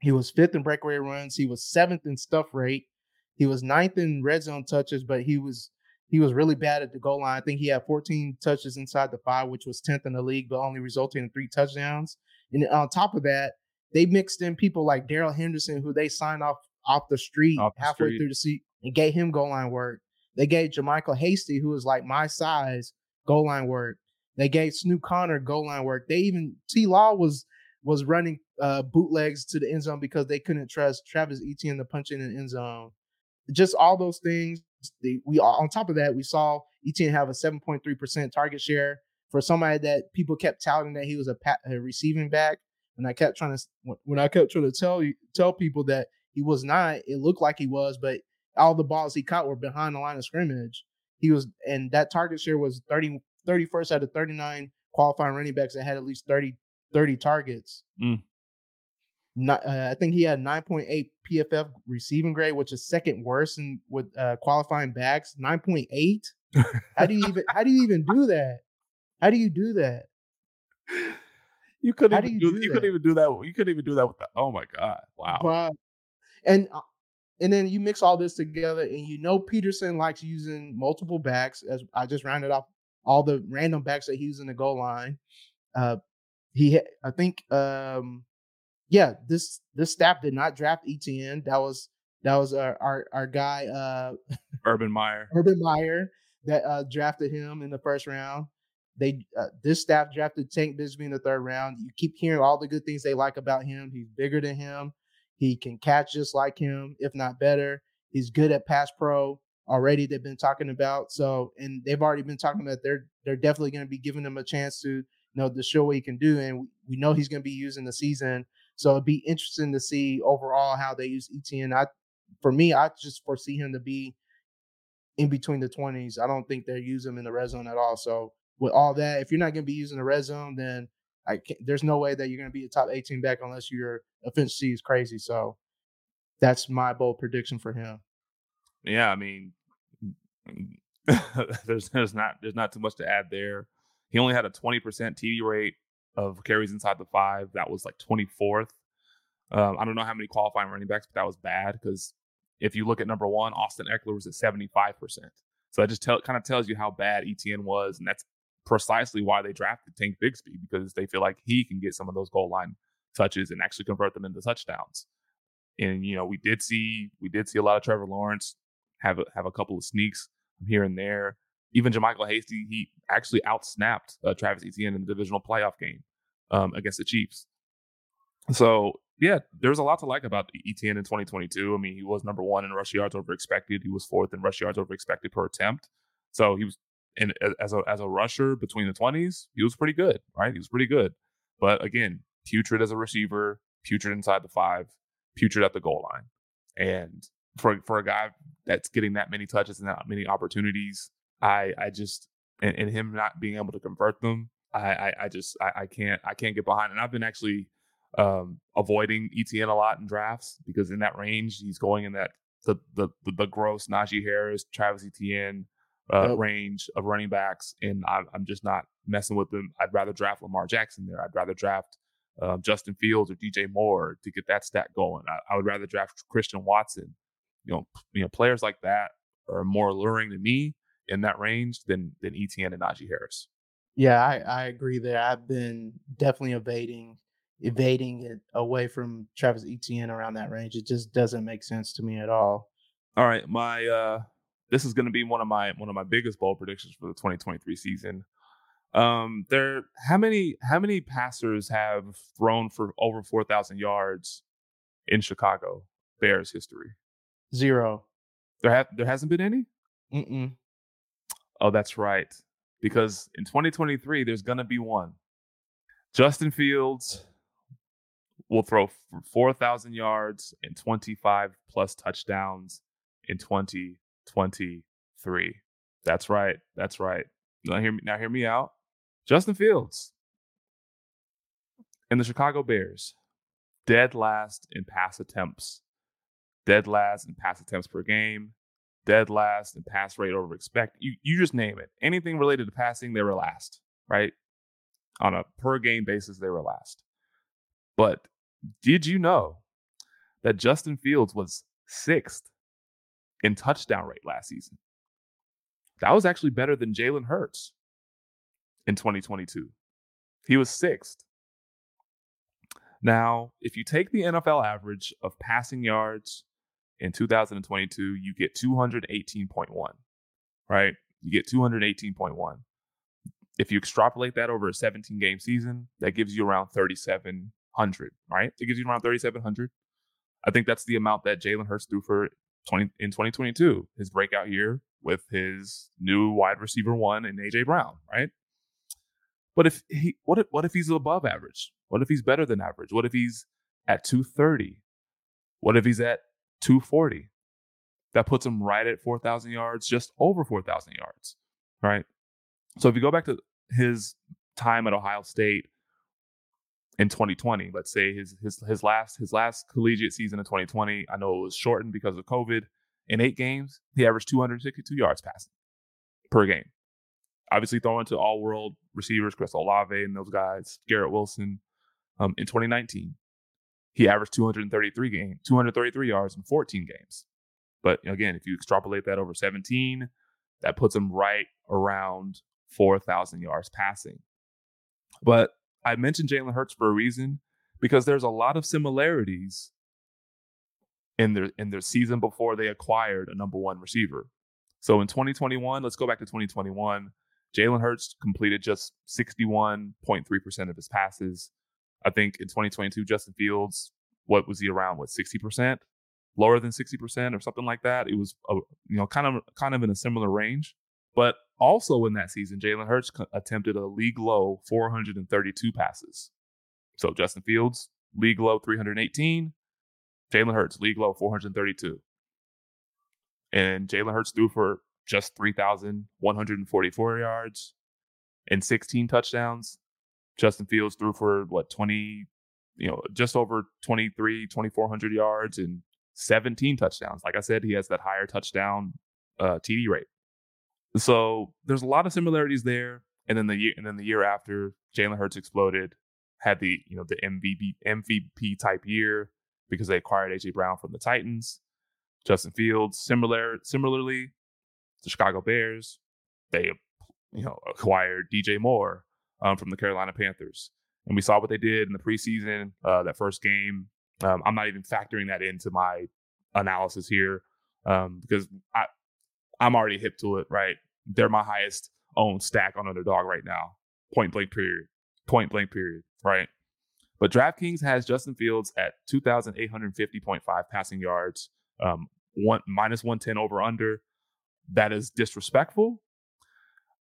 F: He was fifth in breakaway runs. He was seventh in stuff rate. He was ninth in red zone touches, but he was he was really bad at the goal line. I think he had 14 touches inside the five, which was 10th in the league, but only resulting in three touchdowns. And on top of that, they mixed in people like Darrell Henderson, who they signed off off the street
G: Off the
F: halfway
G: street.
F: through the season and gave him goal line work. They gave JaMycal Hasty, who was like my size, goal line work. They gave Snoop Conner goal line work. They even T Law was was running uh, bootlegs to the end zone because they couldn't trust Travis Etienne to punch in the end zone. Just all those things. They, we on top of that, we saw Etienne have a 7.3% target share for somebody that people kept touting that he was a, pa- a receiving back. And I kept trying to when I kept trying to tell you tell people that he was not, it looked like he was, but all the balls he caught were behind the line of scrimmage. He was, and that target share was 30, 31st out of 39 qualifying running backs that had at least 30, 30 targets.
G: Mm.
F: Not, uh, I think he had 9.8 PFF receiving grade, which is second worst in with uh, qualifying backs. 9.8. How do you even how do you even do that? How do you do that?
G: You couldn't even
F: you
G: do,
F: do
G: you
F: that?
G: couldn't even do that. You couldn't even do that with the oh my god. Wow.
F: But and uh, and then you mix all this together, and you know Pederson likes using multiple backs. As I just rounded off all the random backs that he used in the goal line. Uh, he, I think, um, yeah, this this staff did not draft Etienne. That was that was our our, our guy uh,
G: Urban Meyer.
F: Urban Meyer that uh, drafted him in the first round. They uh, this staff drafted Tank Bigsby in the third round. You keep hearing all the good things they like about him. He's bigger than him. He can catch just like him, if not better. He's good at pass pro already. They've been talking about so, and they've already been talking about they're they're definitely going to be giving him a chance to you know to show what he can do, and we, know he's going to be using the season. So it'd be interesting to see overall how they use Etienne. I for me, I just foresee him to be in between the 20s. I don't think they use him in the red zone at all. So with all that, if you're not going to be using the red zone, then I can't, there's no way that you're going to be a top 18 back unless your efficiency is crazy. So that's my bold prediction for him.
G: Yeah, I mean, there's there's not there's not too much to add there. He only had a 20% TD rate of carries inside the five. That was like 24th. Um, I don't know how many qualifying running backs, but that was bad because if you look at number one, Austin Ekeler was at 75%. So that just tell, kind of tells you how bad Etienne was, and that's precisely why they drafted Tank Bigsby because they feel like he can get some of those goal line touches and actually convert them into touchdowns. And you know, we did see we did see a lot of Trevor Lawrence have a, have a couple of sneaks here and there. Even JaMycal Hasty, he actually outsnapped uh, Travis Etienne in the divisional playoff game um, against the Chiefs. So yeah, there's a lot to like about Etienne in 2022. I mean, he was number one in rush yards over expected. He was fourth in rush yards over expected per attempt. So he was in as a as a rusher between the 20s, he was pretty good, right? He was pretty good. But again, putrid as a receiver, putrid inside the five, putrid at the goal line. And for for a guy that's getting that many touches and that many opportunities, I I just and, and him not being able to convert them, I I, I just I, I can't I can't get behind. And I've been actually um, avoiding Etienne a lot in drafts because in that range he's going in that the the the, the gross Najee Harris, Travis Etienne uh,
F: Yep.
G: range of running backs, and I'm, I'm just not messing with them. I'd rather draft Lamar Jackson there. I'd rather draft um, Justin Fields or DJ Moore to get that stat going. I, I would rather draft Christian Watson. You know, you know, players like that are more alluring to me in that range than than Etienne and Najee Harris.
F: Yeah, I, I agree there. I've been definitely evading evading it away from Travis Etienne around that range. It just doesn't make sense to me at all.
G: All right, my uh this is going to be one of my one of my biggest bold predictions for the 2023 season. Um there how many how many passers have thrown for over 4000 yards in Chicago Bears history?
F: Zero.
G: There have there hasn't been any?
F: Mm-mm.
G: Oh, that's right. Because in 2023 there's going to be one. Justin Fields will throw for 4000 yards and 25 plus touchdowns in 2023. That's right. That's right. Now hear me now hear me out. Justin Fields and the Chicago Bears dead last in pass attempts. Dead last in pass attempts per game. Dead last in pass rate over expect. You you just name it. Anything related to passing, they were last, right? On a per game basis, they were last. But did you know that Justin Fields was sixth in touchdown rate last season? That was actually better than Jalen Hurts in 2022. He was sixth. Now, if you take the NFL average of passing yards in 2022, you get 218.1, right? You get 218.1. If you extrapolate that over a 17 game season, that gives you around 3,700, right? It gives you around 3,700. I think that's the amount that Jalen Hurts threw for 20 in 2022, his breakout year with his new wide receiver one and AJ Brown, right? But if he, what if, what if he's above average? What if he's better than average? What if he's at 230? What if he's at 240? That puts him right at 4,000 yards, just over 4,000 yards, right? So if you go back to his time at Ohio State in 2020, let's say his his his last his last collegiate season in 2020, I know it was shortened because of COVID. In eight games, he averaged 262 yards passing per game. Obviously, throwing to all world receivers, Chris Olave and those guys, Garrett Wilson. Um, in 2019, he averaged 233 game, 233 yards in 14 games. But again, if you extrapolate that over 17, that puts him right around 4,000 yards passing. But I mentioned Jalen Hurts for a reason because there's a lot of similarities in their in their season before they acquired a number one receiver. So in 2021, let's go back to 2021. Jalen Hurts completed just 61.3% of his passes. I think in 2022, Justin Fields, what was he around? What 60%? Lower than 60% or something like that. It was a, you know kind of kind of in a similar range. But also in that season, Jalen Hurts attempted a league low 432 passes. So Justin Fields, league low 318. Jalen Hurts, league low 432. And Jalen Hurts threw for just 3,144 yards and 16 touchdowns. Justin Fields threw for what, 20, you know, just over 23, 2,400 yards and 17 touchdowns. Like I said, he has that higher touchdown uh, TD rate. So there's a lot of similarities there. And then the year, and then the year after, Jalen Hurts exploded, had the you know the MVP MVP type year because they acquired AJ Brown from the Titans. Justin Fields, similar similarly, the Chicago Bears, they you know acquired DJ Moore um, from the Carolina Panthers, and we saw what they did in the preseason. Uh, that first game, um, I'm not even factoring that into my analysis here um, because I I'm already hip to it. Right, they're my highest owned stack on underdog right now. Point blank period. Point blank period. Right. But DraftKings has Justin Fields at 2,850.5 passing yards, um, one minus 110 over under. That is disrespectful.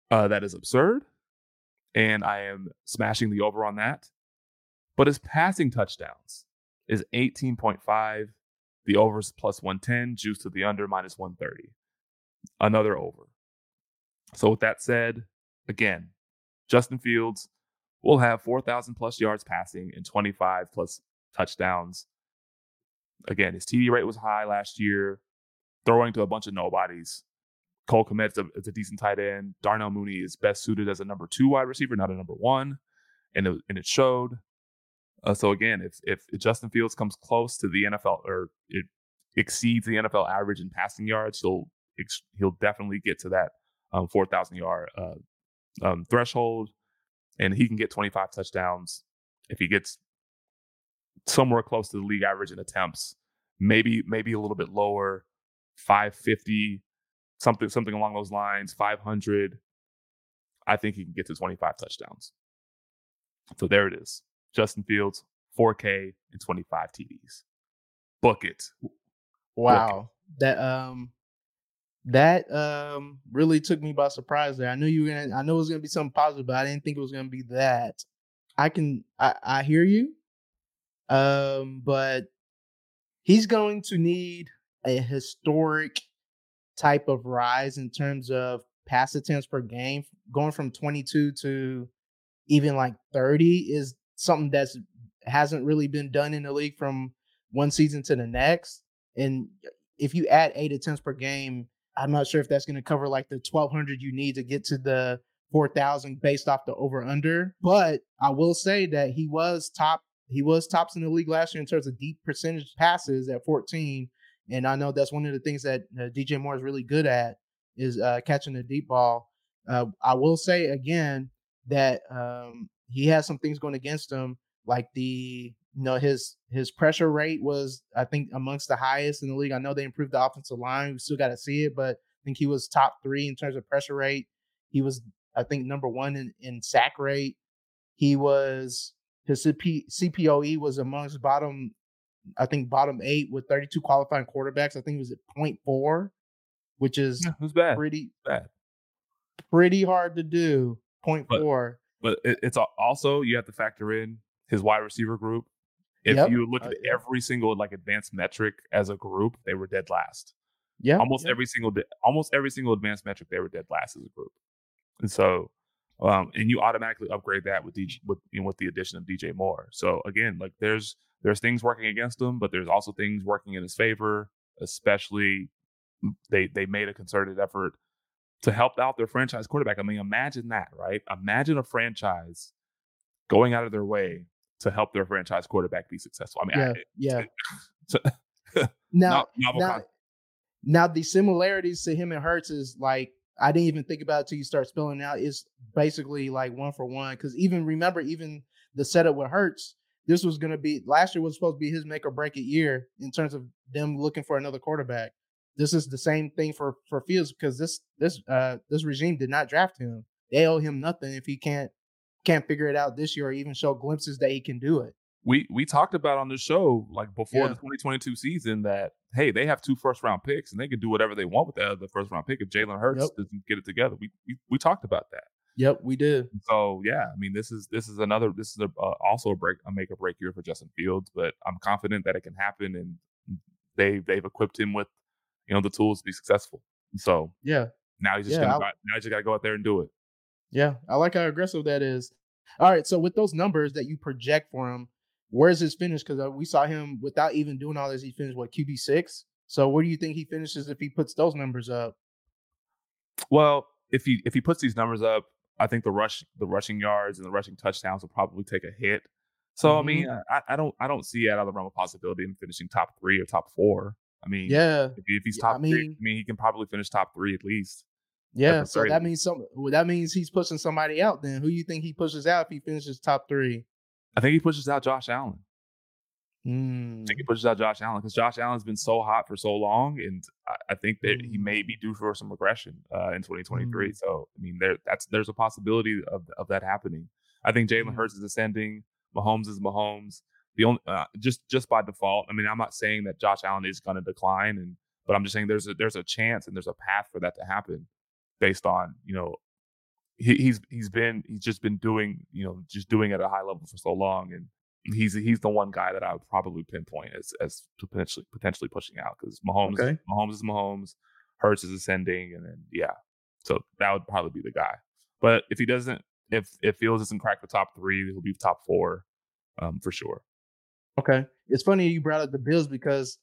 G: Uh, that is absurd. And I am smashing the over on that. But his passing touchdowns is 18.5. The overs plus 110, juice to the under minus 130. Another over. So with that said, again, Justin Fields will have 4,000 plus yards passing and 25 plus touchdowns. Again, his TD rate was high last year, throwing to a bunch of nobodies. Cole Kmet is a, decent tight end. Darnell Mooney is best suited as a number two wide receiver, not a number one, and it, and it showed. Uh, so again, if if Justin Fields comes close to the NFL or it exceeds the NFL average in passing yards, he'll he'll definitely get to that um, four thousand yard uh, um, threshold, and he can get twenty five touchdowns if he gets somewhere close to the league average in attempts. Maybe maybe a little bit lower, five fifty, something something along those lines, five hundred. I think he can get to twenty five touchdowns. So there it is. Justin Fields, 4K and 25 TDs. Book it.
F: Wow.
G: Book
F: it. That um that um really took me by surprise there. I knew you were gonna I know it was gonna be something positive, but I didn't think it was gonna be that. I can I, I hear you. Um, but he's going to need a historic type of rise in terms of pass attempts per game, going from 22 to even like 30 is something that's hasn't really been done in the league from one season to the next. And if you add eight attempts per game, I'm not sure if that's going to cover like the 1200 you need to get to the 4000 based off the over under. But I will say that he was top. He was tops in the league last year in terms of deep percentage passes at 14. And I know that's one of the things that uh, DJ Moore is really good at is uh, catching the deep ball. Uh, I will say again that um, he has some things going against him, like the you know his his pressure rate was I think amongst the highest in the league. I know they improved the offensive line. We still got to see it, but I think he was top three in terms of pressure rate. He was I think number one in, in sack rate. He was his CP, CPOE was amongst bottom, I think bottom eight with 32 qualifying quarterbacks. I think he was at 0.4, which is
G: yeah, who's bad?
F: pretty
G: bad.
F: Pretty hard to do. 0.4.
G: But, but it, it's also you have to factor in his wide receiver group. If
F: Yep.
G: you look at every single like advanced metric as a group, they were dead last.
F: Yeah.
G: almost
F: yeah.
G: every single almost every single advanced metric they were dead last as a group and so um and you automatically upgrade that with DJ, with you know, with the addition of DJ Moore so again like there's there's things working against him but there's also things working in his favor especially mm, they they made a concerted effort to help out their franchise quarterback I mean imagine that right imagine a franchise going out of their way to help their franchise quarterback be successful I mean
F: Yeah.
G: I,
F: Yeah.
G: so-
F: Now, now,
G: concept.
F: now the similarities to him and Hurts is like I didn't even think about it till you start spelling out. It's basically like one for one. Because even remember, even the setup with Hurts, this was going to be last year was supposed to be his make or break it year in terms of them looking for another quarterback. This is the same thing for for Fields because this this uh this regime did not draft him. They owe him nothing if he can't can't figure it out this year or even show glimpses that he can do it.
G: we we talked about on the show like before
F: Yeah.
G: the 2022 season that hey they have two first round picks and they can do whatever they want with the, the first round pick if Jalen Hurts
F: Yep.
G: doesn't get it together. We, we we talked about that.
F: Yep, we did.
G: So yeah, I mean this is this is another this is a, uh, also a break a make or break year for Justin Fields, but I'm confident that it can happen and they they've equipped him with you know the tools to be successful. So
F: Yeah.
G: now he's just
F: Yeah,
G: gonna
F: I-
G: now he's just gotta go out there and do it.
F: Yeah, I like how aggressive that is. All right, so with those numbers that you project for him, where's his finish? Because uh, we saw him without even doing all this, he finished what QB six. So where do you think he finishes if he puts those numbers up?
G: Well, if he if he puts these numbers up, I think the rush the rushing yards and the rushing touchdowns will probably take a hit. So I mean, I, I don't I don't see it out of the realm of possibility in finishing top three or top four. I mean,
F: Yeah,
G: if, he, if he's
F: Yeah, I
G: top three, I mean, he can probably finish top three at least.
F: Yeah. So that means some. Well, that means he's pushing somebody out. Then who do you think he pushes out if he finishes top three?
G: I think he pushes out Josh Allen.
F: Hmm.
G: I think he pushes out Josh Allen because Josh Allen's been so hot for so long, and I, I think that he
F: Mm.
G: may be due for some regression uh, in 2023.
F: Mm.
G: So I mean, there that's there's a possibility of of that happening. I think Jalen
F: Mm.
G: Hurts is ascending. Mahomes is Mahomes. The only uh, just just by default. I mean, I'm not saying that Josh Allen is going to decline, and but I'm just saying there's a there's a chance and there's a path for that to happen, based on you know he, he's he's been he's just been doing you know just doing it at a high level for so long, and he's he's the one guy that I would probably pinpoint as as potentially potentially pushing out because Mahomes
F: Okay.
G: Mahomes is Mahomes, Hurts is ascending, and then yeah, so that would probably be the guy. But if he doesn't, if if Fields doesn't crack the top three, he'll be top four, um, for sure.
F: Okay. It's funny you brought up the Bills because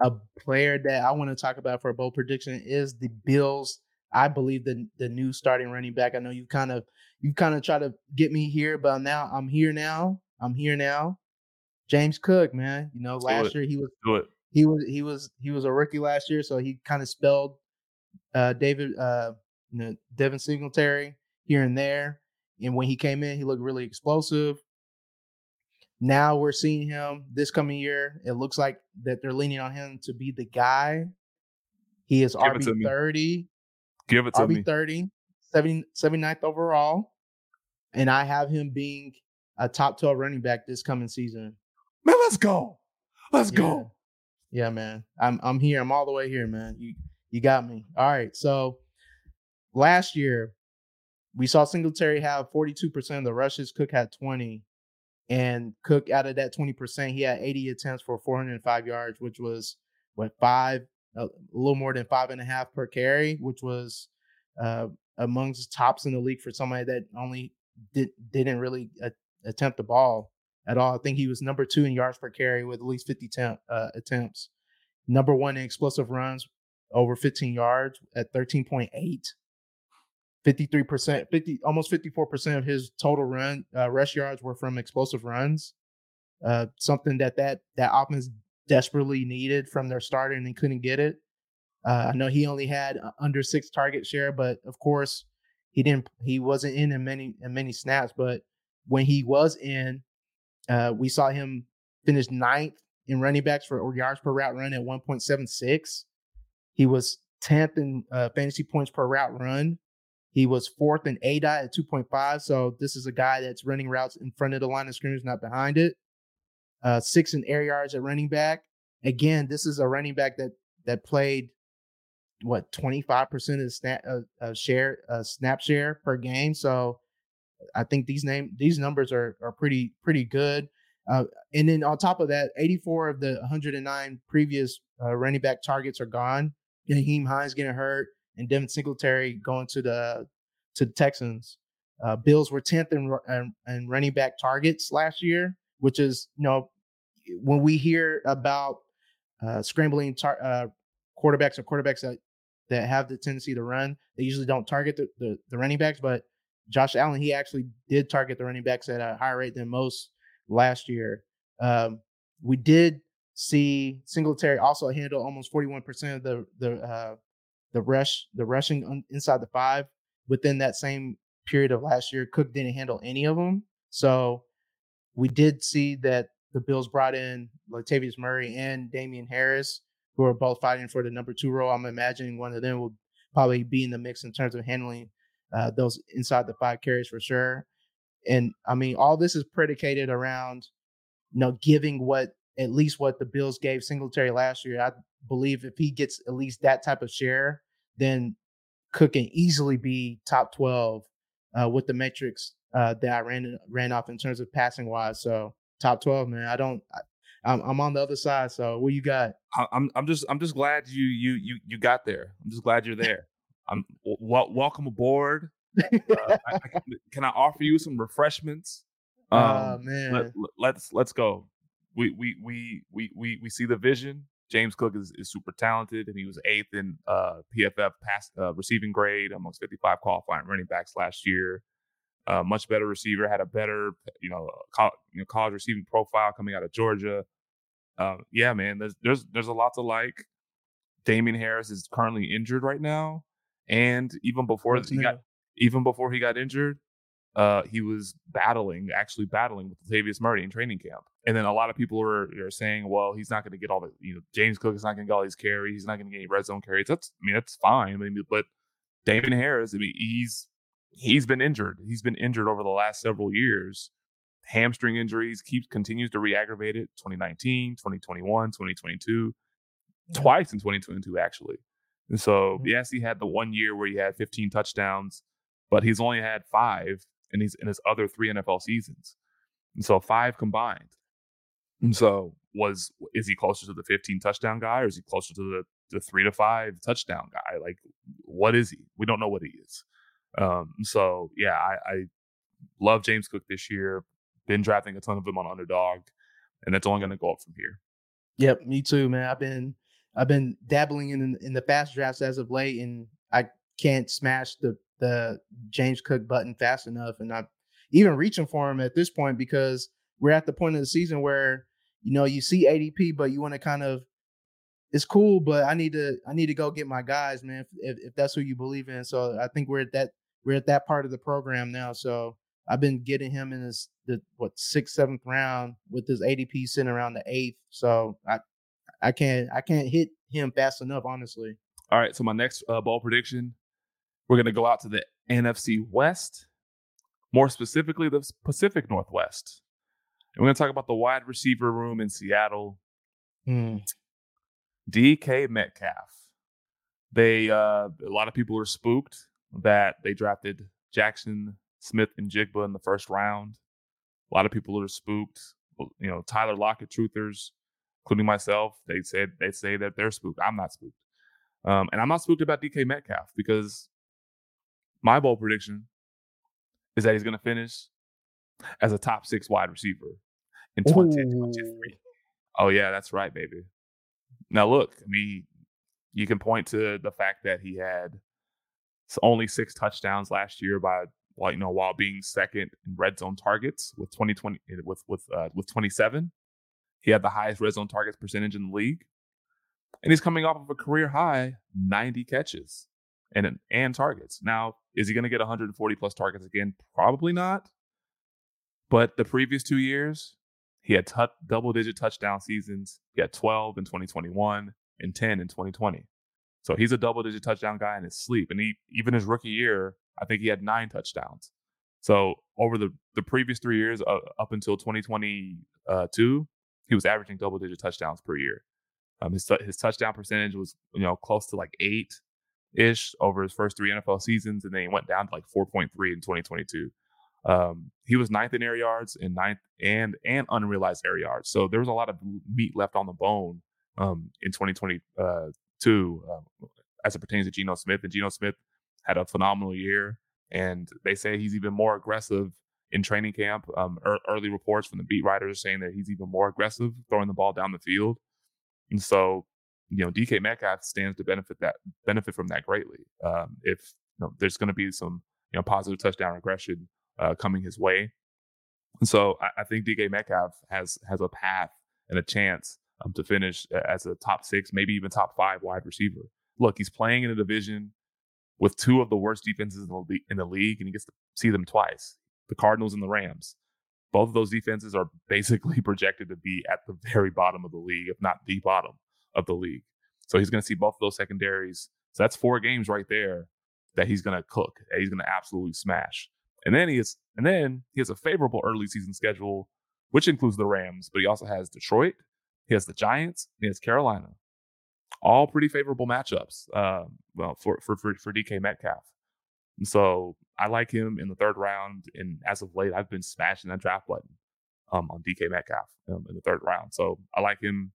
F: a player that I want to talk about for a bold prediction is the Bills. I believe the the new starting running back. I know you kind of you kind of try to get me here, but now I'm here now. I'm here now. James Cook, man. You know, last year he was he was he was he was a rookie last year, so he kind of spelled uh David uh you know Devin Singletary here and there. And when he came in, he looked really explosive. Now we're seeing him this coming year. It looks like that they're leaning on him to be the guy. He is RB
G: me.
F: 30,
G: Give it to me.
F: RB 30, 70, 79th overall. And I have him being a top 12 running back this coming season.
G: Man, let's go. Let's
F: Yeah.
G: go.
F: Yeah, man. I'm I'm here. I'm all the way here, man. You you got me. All right. So last year we saw Singletary have 42% of the rushes. Cook had 20. And Cook out of that 20%, he had 80 attempts for 405 yards, which was what five, a little more than five and a half per carry, which was uh amongst the tops in the league for somebody that only did didn't really attempt the ball at all. I think he was number two in yards per carry with at least 50 temp, uh, attempts. Number one in explosive runs over 15 yards at 13.8. 53%, 50, almost 54% of his total run uh, rush yards were from explosive runs. Uh, something that that that offense desperately needed from their starter and they couldn't get it. Uh, I know he only had uh, under six target share, but of course he didn't. He wasn't in in many in many snaps. But when he was in, uh, we saw him finish ninth in running backs for or yards per route run at 1.76. He was 10th in uh, fantasy points per route run. He was fourth in ADOT at 2.5. So this is a guy that's running routes in front of the line of scrimmage, not behind it. Uh, six in air yards at running back. Again, this is a running back that that played what 25% of the snap uh, uh, share uh, snap share per game. So I think these name these numbers are are pretty pretty good. Uh, and then on top of that, 84 of the 109 previous uh, running back targets are gone. Nyheim Hines getting hurt, and Devin Singletary going to the to the Texans. Uh, Bills were 10th in, in, in running back targets last year, which is you know when we hear about uh, scrambling tar- uh, quarterbacks or quarterbacks that that have the tendency to run, they usually don't target the, the, the running backs. But Josh Allen, he actually did target the running backs at a higher rate than most last year. Um, we did see Singletary also handle almost 41% of the the uh, the rush the rushing un- inside the five within that same period of last year. Cook didn't handle any of them, so we did see that the Bills brought in Latavius Murray and Damien Harris, who are both fighting for the number two role. I'm imagining one of them will probably be in the mix in terms of handling uh, those inside the five carries for sure. And I mean, all this is predicated around, you know, giving what at least what the Bills gave Singletary last year. I believe if he gets at least that type of share, then Cook can easily be top 12 uh, with the metrics uh, that I ran ran off in terms of passing wise. So top 12, man. I don't. I, I'm, I'm on the other side. So what you got?
G: I- I'm I'm just I'm just glad you you you you got there. I'm just glad you're there. I'm w- welcome aboard. Uh, I, I can, I offer you some refreshments?
F: Oh
G: Um,
F: man.
G: let, let's let's go. We we we we we we see the vision. James Cook is, is super talented, and he was eighth in uh, PFF pass uh, receiving grade amongst 55 qualifying running backs last year. Uh, much better receiver, had a better you know, co- you know college receiving profile coming out of Georgia. Uh, yeah, man, there's there's there's a lot to like. Damien Harris is currently injured right now, and even before he got even before he got injured, uh, he was battling, actually battling with Latavius Murray in training camp. And then a lot of people are, are saying, well, he's not going to get all the, you know, James Cook is not going to get all these carries. He's not going to get any red zone carries. That's, I mean, that's fine. I mean, but Damien Harris, I mean, he's, he's been injured. He's been injured over the last several years. Hamstring injuries keeps continues to re-aggravate it. 2019, 2021, 2022, twice in 2022 actually. And so,
F: Mhm.
G: yes, he had the one year where he had 15 touchdowns, but he's only had five in his in his other three NFL seasons. And so five combined. And so was is he closer to the 15 touchdown guy or is he closer to the the three to five touchdown guy? Like, what is he? We don't know what he is. Um, so yeah, I, I love James Cook this year. Been drafting a ton of them on underdog, and that's only going to go up from here.
F: Yep, me too, man. I've been I've been dabbling in in the fast drafts as of late, and I can't smash the the James Cook button fast enough, and I'm even reaching for him at this point because we're at the point of the season where you know you see ADP, but you want to kind of it's cool, but I need to I need to go get my guys, man. If, if that's who you believe in, so I think we're at that we're at that part of the program now. So I've been getting him in this the what sixth seventh round with his ADP sitting around the eighth. So I I can't I can't hit him fast enough, honestly.
G: All right, so my next uh, ball prediction, we're gonna go out to the NFC West, more specifically the Pacific Northwest. And we're gonna talk about the wide receiver room in Seattle.
F: Mm.
G: DK Metcalf. They uh, a lot of people are spooked that they drafted Jackson Smith and Jigba in the first round. A lot of people are spooked. You know, Tyler Lockett truthers, including myself, they said they say that they're spooked. I'm not spooked. Um, and I'm not spooked about DK Metcalf because my bold prediction is that he's going to finish as a top six wide receiver in 2023. Oh, yeah, that's right, baby. Now, look, I mean, you can point to the fact that he had only six touchdowns last year by while you know while being second in red zone targets with 2020 eh, with with uh, with 27 he had the highest red zone targets percentage in the league and he's coming off of a career high 90 catches and and targets. Now is he going to get 140 plus targets again? Probably not. But the previous two years he had t- double digit touchdown seasons. He had 12 in 2021 and 10 in 2020 so he's a double digit touchdown guy in his sleep and he even his rookie year I think he had nine touchdowns. So over the the previous three years, uh, up until 2022, he was averaging double digit touchdowns per year. Um, his his touchdown percentage was you know close to like eight ish over his first three NFL seasons, and then he went down to like 4.3 in 2022. Um, he was ninth in air yards and ninth and and unrealized air yards. So there was a lot of meat left on the bone um, in 2020 uh, um, as it pertains to Geno Smith. And Geno Smith had a phenomenal year, and they say he's even more aggressive in training camp. Um, er, early reports from the beat writers are saying that he's even more aggressive throwing the ball down the field, and so you know DK Metcalf stands to benefit that benefit from that greatly. Um, if you know, there's going to be some you know positive touchdown regression uh, coming his way, and so I, I, think DK Metcalf has has a path and a chance um, to finish as a top six, maybe even top five wide receiver. Look, he's playing in a division with two of the worst defenses in the, in the league, and he gets to see them twice the Cardinals and the Rams. Both of those defenses are basically projected to be at the very bottom of the league, if not the bottom of the league. So he's going to see both of those secondaries. So that's four games right there that he's going to cook. He's going to absolutely smash. And then he has, and then he has a favorable early season schedule, which includes the Rams, but he also has Detroit, he has the Giants, he has Carolina all pretty favorable matchups. Uh, well, for, for for for DK Metcalf. So I like him in the third round, and as of late, I've been smashing that draft button um, on DK Metcalf um, in the third round. So I like him.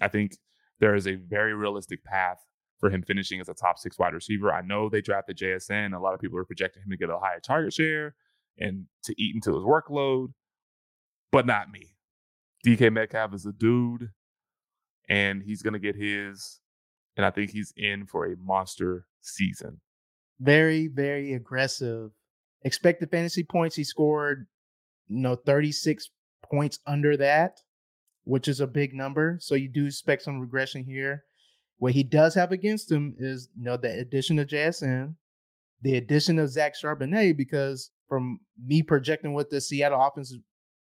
G: I think there is a very realistic path for him finishing as a top six wide receiver. I know they drafted JSN. A lot of people are projecting him to get a higher target share and to eat into his workload, but not me. DK Metcalf is a dude, and he's going to get his and I think he's in for a monster season.
F: Very, very aggressive. Expected fantasy points, he scored, you know, 36 points under that, which is a big number. So you do expect some regression here. What he does have against him is, you know, the addition of JSN, the addition of Zach Charbonnet, because from me projecting what the Seattle offense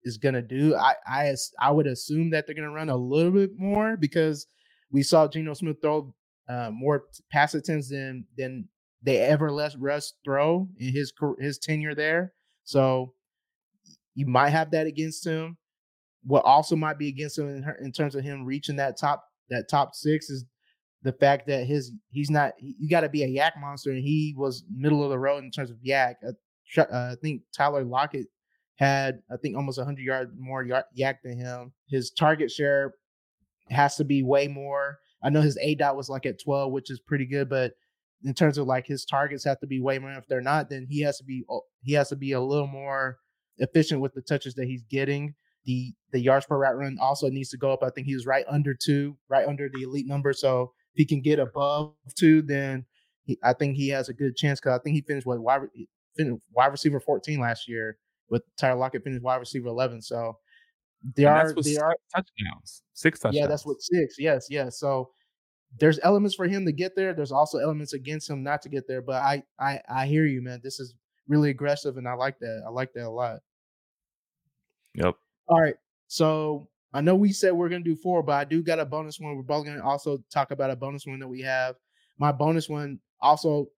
F: is, going to do, I, I I would assume that they're going to run a little bit more because we saw Geno Smith throw uh, more pass attempts than than they ever let Russ throw in his his tenure there. So you might have that against him. What also might be against him in, in terms of him reaching that top that top six is the fact that his he's not you got to be a YAC monster and he was middle of the road in terms of YAC. Uh, uh, I think Tyler Lockett had I think almost 100 yards more YAC than him. His target share has to be way more. I know his ADOT was like at 12, which is pretty good, but in terms of like his targets have to be way more. If they're not, then he has to be he has to be a little more efficient with the touches that he's getting. The the yards per route run also needs to go up. I think he was right under two, right under the elite number. So if he can get above two, then he, I think he has a good chance. Because I think he finished with wide, wide receiver 14 last year, with Tyler Lockett finished wide receiver 11. So
G: and are they are touchdowns, six touchdowns.
F: Yeah, that's what six. Yes, yes. So there's elements for him to get there. There's also elements against him not to get there. But I I I hear you, man. This is really aggressive, and I like that. I like that a lot.
G: Yep.
F: All right. So I know we said we're gonna do four, but I do got a bonus one. We're both gonna also talk about a bonus one that we have. My bonus one also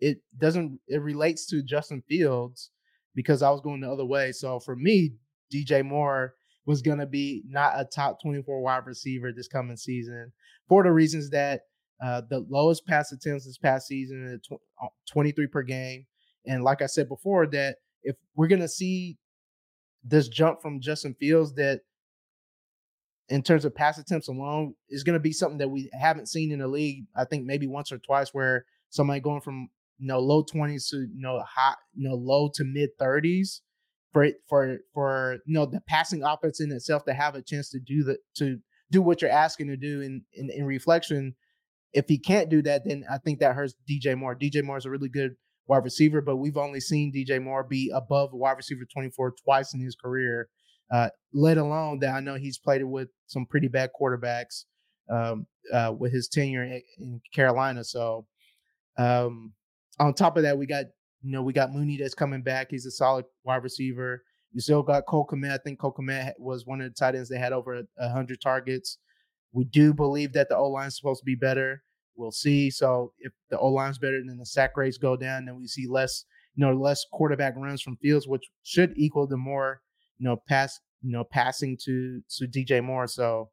F: it doesn't it relates to Justin Fields because I was going the other way. So for me, DJ Moore was gonna be not a top 24 wide receiver this coming season for the reasons that uh, the lowest pass attempts this past season, 23 per game. And like I said before, that if we're gonna see this jump from Justin Fields that in terms of pass attempts alone is going to be something that we haven't seen in the league. I think maybe once or twice where somebody going from you know low 20s to you know high you know low to mid 30s for for for you know the passing offense in itself to have a chance to do the to do what you're asking to do in in, in reflection if he can't do that then i think that hurts dj moore dj moore is a really good wide receiver, but we've only seen DJ Moore be above wide receiver 24 twice in his career, uh, let alone that I know he's played it with some pretty bad quarterbacks um, uh, with his tenure in, in Carolina. So, um, on top of that, we got you know we got Mooney that's coming back. He's a solid wide receiver. You still got Cole Kmet. I think Cole Kmet was one of the tight ends that had over hundred targets. We do believe that the O line is supposed to be better. We'll see. So if the O line's better, then the sack rates go down, then we see less, you know, less quarterback runs from Fields, which should equal the more, you know, pass, you know, passing to to DJ Moore. So,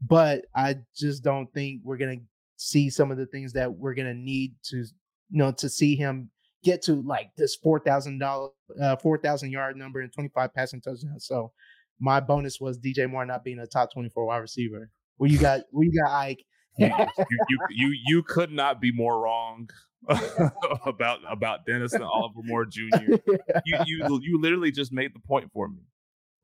F: but I just don't think we're gonna see some of the things that we're gonna need to, you know, to see him get to like this four thousand dollar, uh, four thousand yard number and twenty five passing touchdowns. So, my bonus was DJ Moore not being a top twenty four wide receiver. Well, you got, well, you got Ike
G: you, you, you, you could not be more wrong about about Denniston Oliver Moore Jr. You you you literally just made the point for me,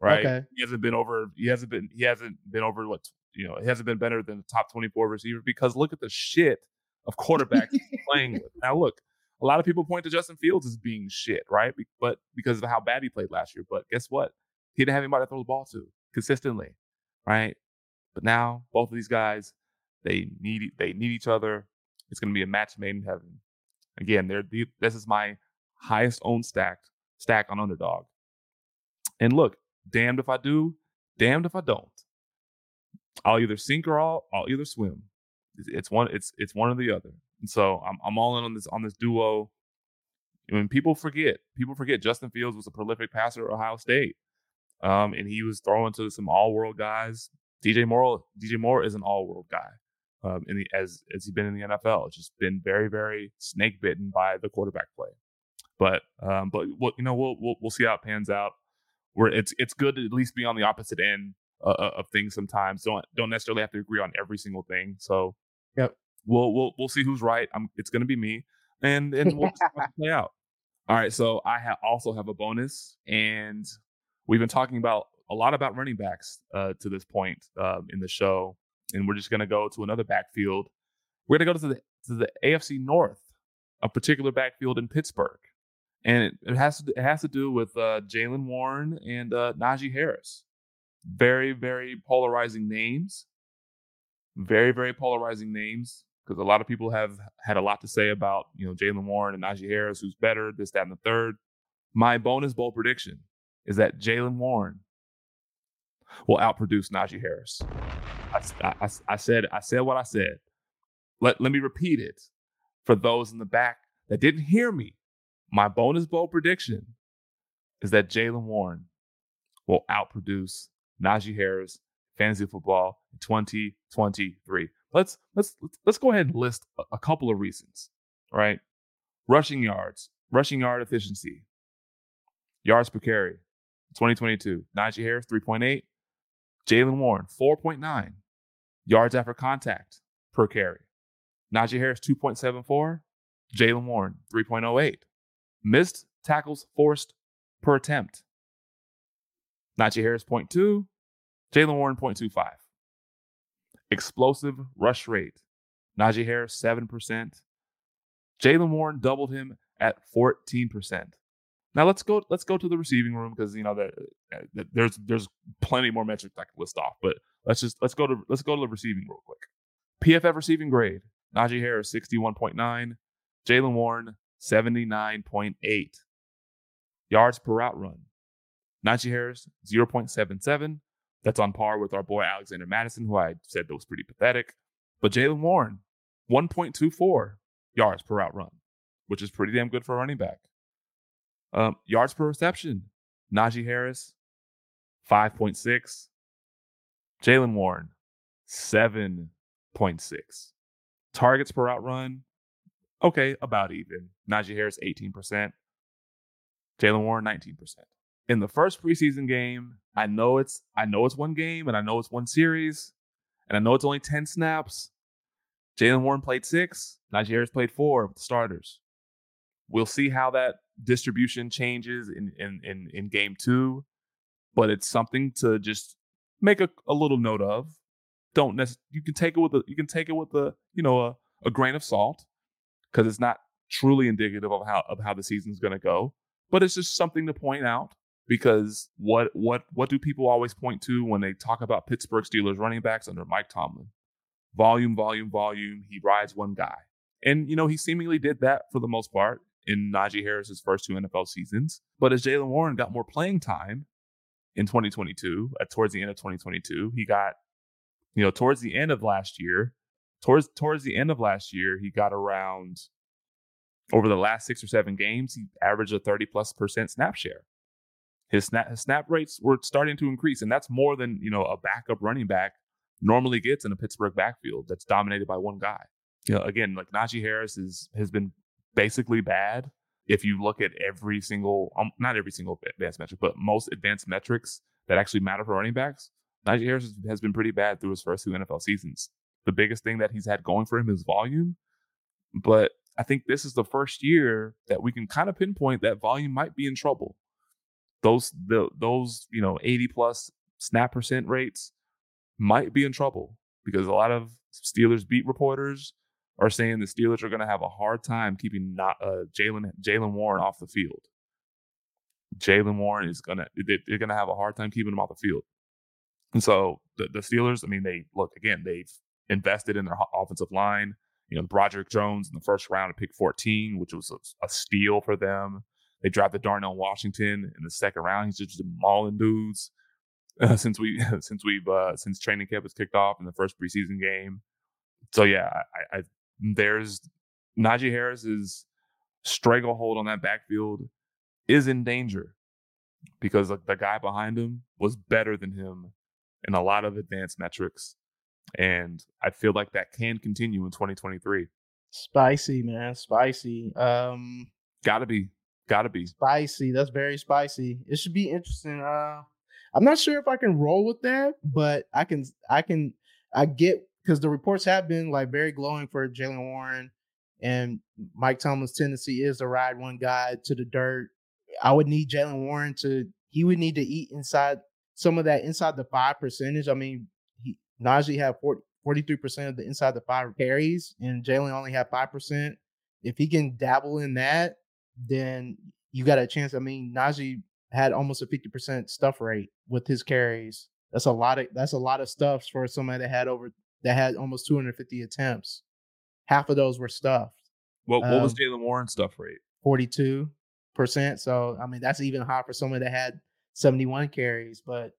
G: right? Okay. He hasn't been over. He hasn't been. He hasn't been over what you know. He hasn't been better than the top twenty four receiver because look at the shit of quarterbacks playing with. Now look, a lot of people point to Justin Fields as being shit, right? But because of how bad he played last year. But guess what? He didn't have anybody to throw the ball to consistently, right? But now both of these guys they need they need each other. It's going to be a match made in heaven. Again, there this is my highest owned stack stack on underdog. And look, damned if I do, damned if I don't. I'll either sink or I'll I'll either swim. It's one it's it's one or the other. And so I'm I'm all in on this on this duo. Mean, people forget people forget Justin Fields was a prolific passer at Ohio State, um, and he was throwing to some all world guys. DJ Moore DJ Moore is an all world guy um, in the as as he's been in the NFL. Just been very very snake bitten by the quarterback play. But um, but what you know we'll, we'll we'll see how it pans out. Where it's it's good to at least be on the opposite end uh, uh, of things sometimes. Don't don't necessarily have to agree on every single thing. So
F: yep,
G: we'll we'll we'll see who's right. I'm, it's going to be me, and and we'll play out. All right, so I ha- also have a bonus, and we've been talking about a lot about running backs uh, to this point um, in the show and we're just going to go to another backfield. We're going to go to the to the AFC North, a particular backfield in Pittsburgh, and it, it has to it has to do with uh, Jaylen Warren and uh, Najee Harris. Very very polarizing names. Very very polarizing names because a lot of people have had a lot to say about you know Jaylen Warren and Najee Harris, who's better, this that and the third. My bonus bowl prediction is that Jaylen Warren will outproduce Najee Harris. I, I, I, said I said what I said. Let let me repeat it for those in the back that didn't hear me. My bonus bowl prediction is that Jaylen Warren will outproduce Najee Harris fantasy football in 2023. Let's let's let's go ahead and list a, couple of reasons. Right, rushing yards, rushing yard efficiency, yards per carry, 2022. Najee Harris, 3.8. Jaylen Warren, 4.9 yards after contact per carry. Najee Harris, 2.74. Jaylen Warren, 3.08. Missed tackles forced per attempt. Najee Harris, 0.2. Jaylen Warren, 0.25. Explosive rush rate. Najee Harris, 7%. Jaylen Warren doubled him at 14%. Now let's go. Let's go to the receiving room because you know that uh, there's there's plenty more metrics I can list off. But let's just let's go to let's go to the receiving real quick. PFF receiving grade: Najee Harris sixty one point nine, Jaylen Warren seventy nine point eight. Yards per route run: Najee Harris zero point seven seven. That's on par with our boy Alexander Mattison, who I said that was pretty pathetic. But Jaylen Warren one point two four yards per route run, which is pretty damn good for a running back. Um, yards per reception, Najee Harris, 5.6. Jaylen Warren, 7.6. Targets per route run, okay, about even. Najee Harris, 18%. Jaylen Warren, 19%. In the first preseason game, I know it's I know it's one game and I know it's one series, and I know it's only 10 snaps. Jaylen Warren played six, Harris played four the starters. We'll see how that distribution changes in in in, in game two, but it's something to just make a, a little note of. Don't necessarily you can take it with a you can take it with a you know a, a grain of salt because it's not truly indicative of how of how the season's going to go, but it's just something to point out because what what what do people always point to when they talk about Pittsburgh Steelers running backs under Mike Tomlin? Volume, volume, volume. He rides one guy. And you know, he seemingly did that for the most part in Najee Harris's first two NFL seasons. But as Jaylen Warren got more playing time in 2022, at uh, towards the end of 2022, he got, you know, towards the end of last year, towards towards the end of last year, he got around over the last six or seven games, he averaged a 30 plus percent snap share. His snap, his snap rates were starting to increase, and that's more than you know a backup running back normally gets in a Pittsburgh backfield that's dominated by one guy. You know, again, like Najee Harris is has been basically bad. If you look at every single, um, not every single advanced metric, but most advanced metrics that actually matter for running backs, Najee Harris has been pretty bad through his first two NFL seasons. The biggest thing that he's had going for him is volume, but I think this is the first year that we can kind of pinpoint that volume might be in trouble. Those the those you know 80 plus snap percent rates might be in trouble because a lot of Steelers beat reporters are saying the Steelers are going to have a hard time keeping not uh, Jalen Jaylen Warren off the field. Jaylen Warren is gonna they're gonna have a hard time keeping him off the field. And so the, the Steelers, I mean, they look again, they've invested in their offensive line. You know, Broderick Jones in the first round of pick 14, which was a, a steal for them. They drafted Darnell Washington in the second round. He's just mauling dudes uh, since we since we've uh, since training camp has kicked off in the first preseason game. So yeah, I, I there's Najee Harris's stranglehold on that backfield is in danger because like, the guy behind him was better than him in a lot of advanced metrics. And I feel like that can continue in 2023.
F: Spicy, man. Spicy. Um
G: gotta be. Gotta be.
F: Spicy. That's very spicy. It should be interesting. Uh I'm not sure if I can roll with that, but I can I can I get because the reports have been like very glowing for Jaylen Warren, and Mike Tomlin's tendency is to ride one guy to the dirt. I would need Jaylen Warren to he would need to eat inside some of that inside the five percentage. I mean, he, Najee had 43 percent of the inside the five carries, and Jaylen only had five percent. If he can dabble in that, then you got a chance. I mean, Najee had almost a 50 percent stuff rate with his carries. That's a lot of that's a lot of stuffs for somebody that had over that had almost 250 attempts. Half of those were stuffed.
G: What what um, was Jaylen Warren's stuff rate?
F: 42 percent. So I mean that's even high for someone that had 71 carries. But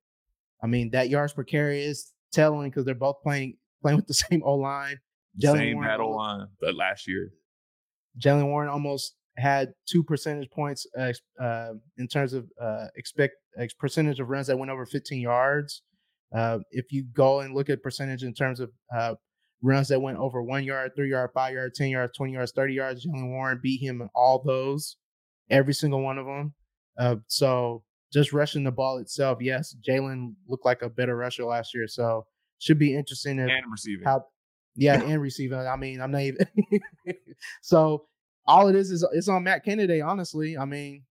F: I mean that yards per carry is telling because they're both playing playing with the same O line.
G: Same Warren, O line that last year.
F: Jaylen Warren almost had two percentage points uh, uh, in terms of uh, expect percentage of runs that went over 15 yards. Uh, if you go and look at percentage in terms of uh, runs that went over one yard, three yard, five yard, 10 yards, 20 yards, 30 yards, Jaylen Warren beat him in all those, every single one of them. Uh, so just rushing the ball itself, yes, Jaylen looked like a better rusher last year. So should be interesting if
G: and receiving.
F: how yeah, and receiving. I mean, I'm not even so all it is is it's on Matt Canada, honestly. I mean,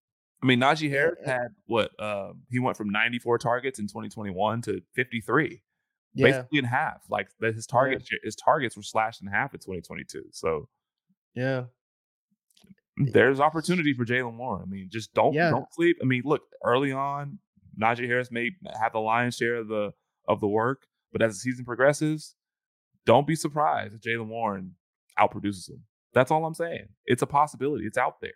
G: I mean, Najee Harris
F: Yeah.
G: had what? Uh, he went from 94 targets in 2021 to 53,
F: yeah,
G: basically in half. Like that, his target, his targets were slashed in half in 2022. So
F: yeah.
G: there's opportunity for Jaylen Warren. I mean, just don't
F: Yeah.
G: don't sleep. I mean, look, early on, Najee Harris may have the lion's share of the of the work, but as the season progresses, don't be surprised if Jaylen Warren outproduces him. That's all I'm saying. It's a possibility. It's out there.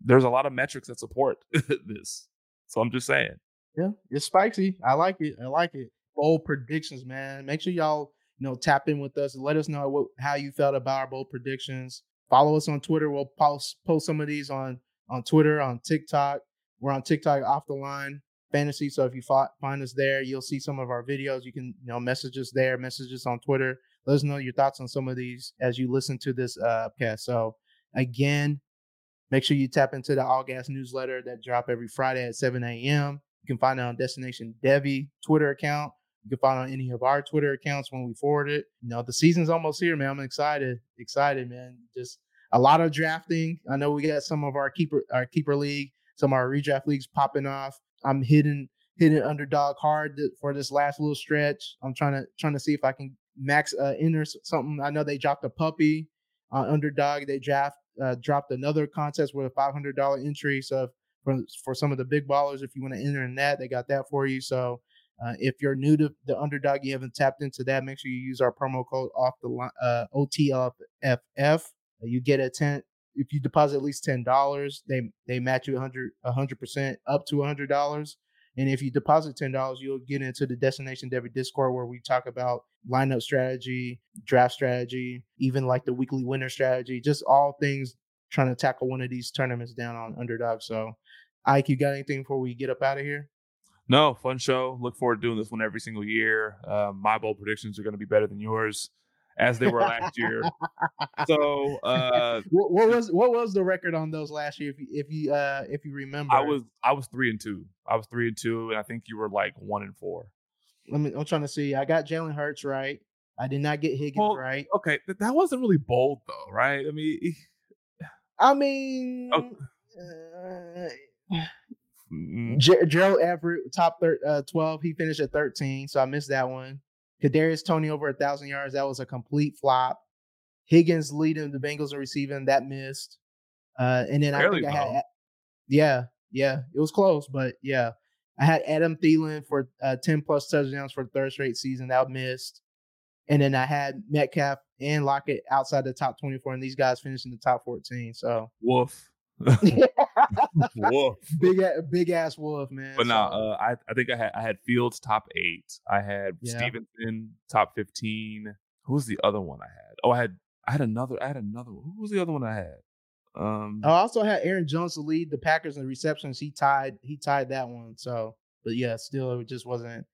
G: There's a lot of metrics that support this. So I'm just saying.
F: Yeah, it's spicy. I like it. I like it. Bold predictions, man. Make sure y'all, you know, tap in with us and let us know what how you felt about our bold predictions. Follow us on Twitter. We'll post post some of these on on Twitter, on TikTok. We're on TikTok off the line fantasy. So if you find us there, you'll see some of our videos. You can, you know, message us there, message us on Twitter. Let us know your thoughts on some of these as you listen to this uh cast. So again, make sure you tap into the All Gas newsletter that drop every Friday at 7 a.m. You can find it on Destination Devy Twitter account. You can find it on any of our Twitter accounts when we forward it. You know, the season's almost here, man. I'm excited. Excited, man. Just a lot of drafting. I know we got some of our keeper our keeper league, some of our redraft leagues popping off. I'm hitting hitting underdog hard for this last little stretch. I'm trying to trying to see if I can max uh, enter s- something. I know they dropped a puppy on underdog. They draft uh, dropped another contest with a $500 entry. So for for some of the big ballers, if you want to enter in that, they got that for you. So uh, if you're new to the underdog, you haven't tapped into that, make sure you use our promo code off the line uh, OTLFF. You get a ten if you deposit at least ten dollars, they they match you 100 hundred percent up to hundred dollars. And if you deposit ten dollars, you'll get into the Destination Devy Discord where we talk about lineup strategy, draft strategy, even like the weekly winner strategy, just all things trying to tackle one of these tournaments down on underdog. So, Ike, you got anything before we get up out of here?
G: No, fun show. Look forward to doing this one every single year. Um, my bold predictions are going to be better than yours, as they were last year. So uh,
F: What, what was what was the record on those last year? If you if you uh if you remember,
G: I was I was three and two. I was three and two, and I think you were like one and four.
F: Let me. I'm trying to see. I got Jalen Hurts right. I did not get Higgins
G: Well,
F: right.
G: Okay, but that wasn't really bold though, right? I mean,
F: I mean,
G: Oh.
F: uh,
G: mm,
F: Gerald Everett, top thir- uh, 12. He finished at 13, so I missed that one. Kadarius Toney over a thousand yards. That was a complete flop. Higgins leading the Bengals in receiving. That missed. Uh, and then I think I had, yeah, yeah, it was close, but yeah, I had Adam Thielen for uh, 10 plus touchdowns for the third straight season. That missed. And then I had Metcalf and Lockett outside the top 24, and these guys finished in the top 14. So
G: woof, woof.
F: big, big ass wolf, man.
G: But no,
F: So-
G: uh, I I think I had I had Fields top eight. I had
F: Yeah.
G: Stevenson top fifteen. Who was the other one I had? Oh, I had I had another. I had another. one. Who was the other one I had? Um,
F: I also had Aaron Jones to lead the Packers in receptions. He tied he tied that one. So, but yeah, still it just wasn't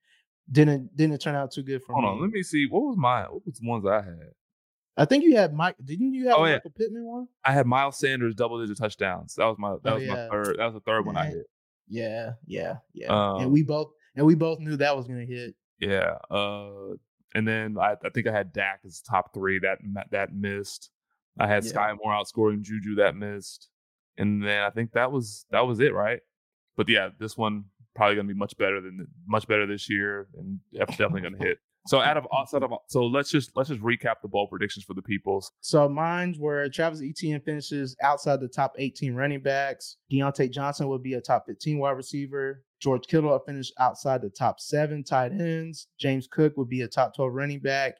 F: didn't didn't turn out too good for
G: hold
F: me.
G: Hold on. Let me see. What was my? What was the ones I had?
F: I think you had Mike. Didn't you have
G: Oh, yeah.
F: Michael Pittman one?
G: I had Miles Sanders double digit touchdowns. That was my. That
F: Oh,
G: was
F: yeah.
G: my third. That was the third one I hit.
F: Yeah, yeah, yeah.
G: Um,
F: and we both and we both knew that was gonna hit.
G: Yeah. Uh, and then I, I think I had Dak as top three. That that missed. I had
F: Yeah.
G: Skyy Moore outscoring Juju. That missed. And then I think that was that was it, right? But yeah, this one probably gonna be much better than much better this year, and definitely gonna hit. So out of outside of so let's just let's just recap the bowl predictions for the peoples.
F: So mine's were Travis Etienne finishes outside the top 18 running backs. Diontae Johnson would be a top 15 wide receiver. George Kittle will finish outside the top seven tight ends. James Cook would be a top 12 running back.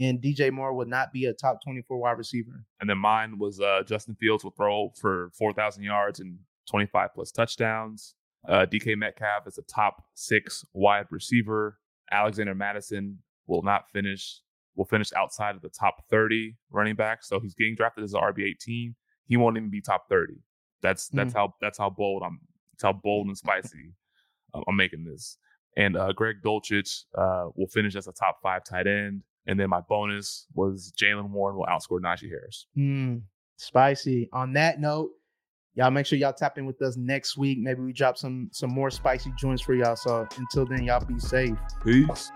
F: And DJ Moore would not be a top 24 wide receiver.
G: And then mine was uh, Justin Fields will throw for 4,000 yards and 25 plus touchdowns. Uh, DK Metcalf is a top six wide receiver. Alexander Mattison will not finish, will finish outside of the top 30 running backs. So he's getting drafted as an RB 18. He won't even be top 30. That's that's how that's how bold I'm. That's how bold and spicy I'm, I'm making this. And uh, Greg Dulcich uh, will finish as a top five tight end. And then my bonus was Jaylen Warren will outscore Najee Harris.
F: Hmm, spicy. On that note, y'all make sure y'all tap in with us next week. Maybe we drop some some more spicy joints for y'all. So until then, y'all be safe.
G: Peace.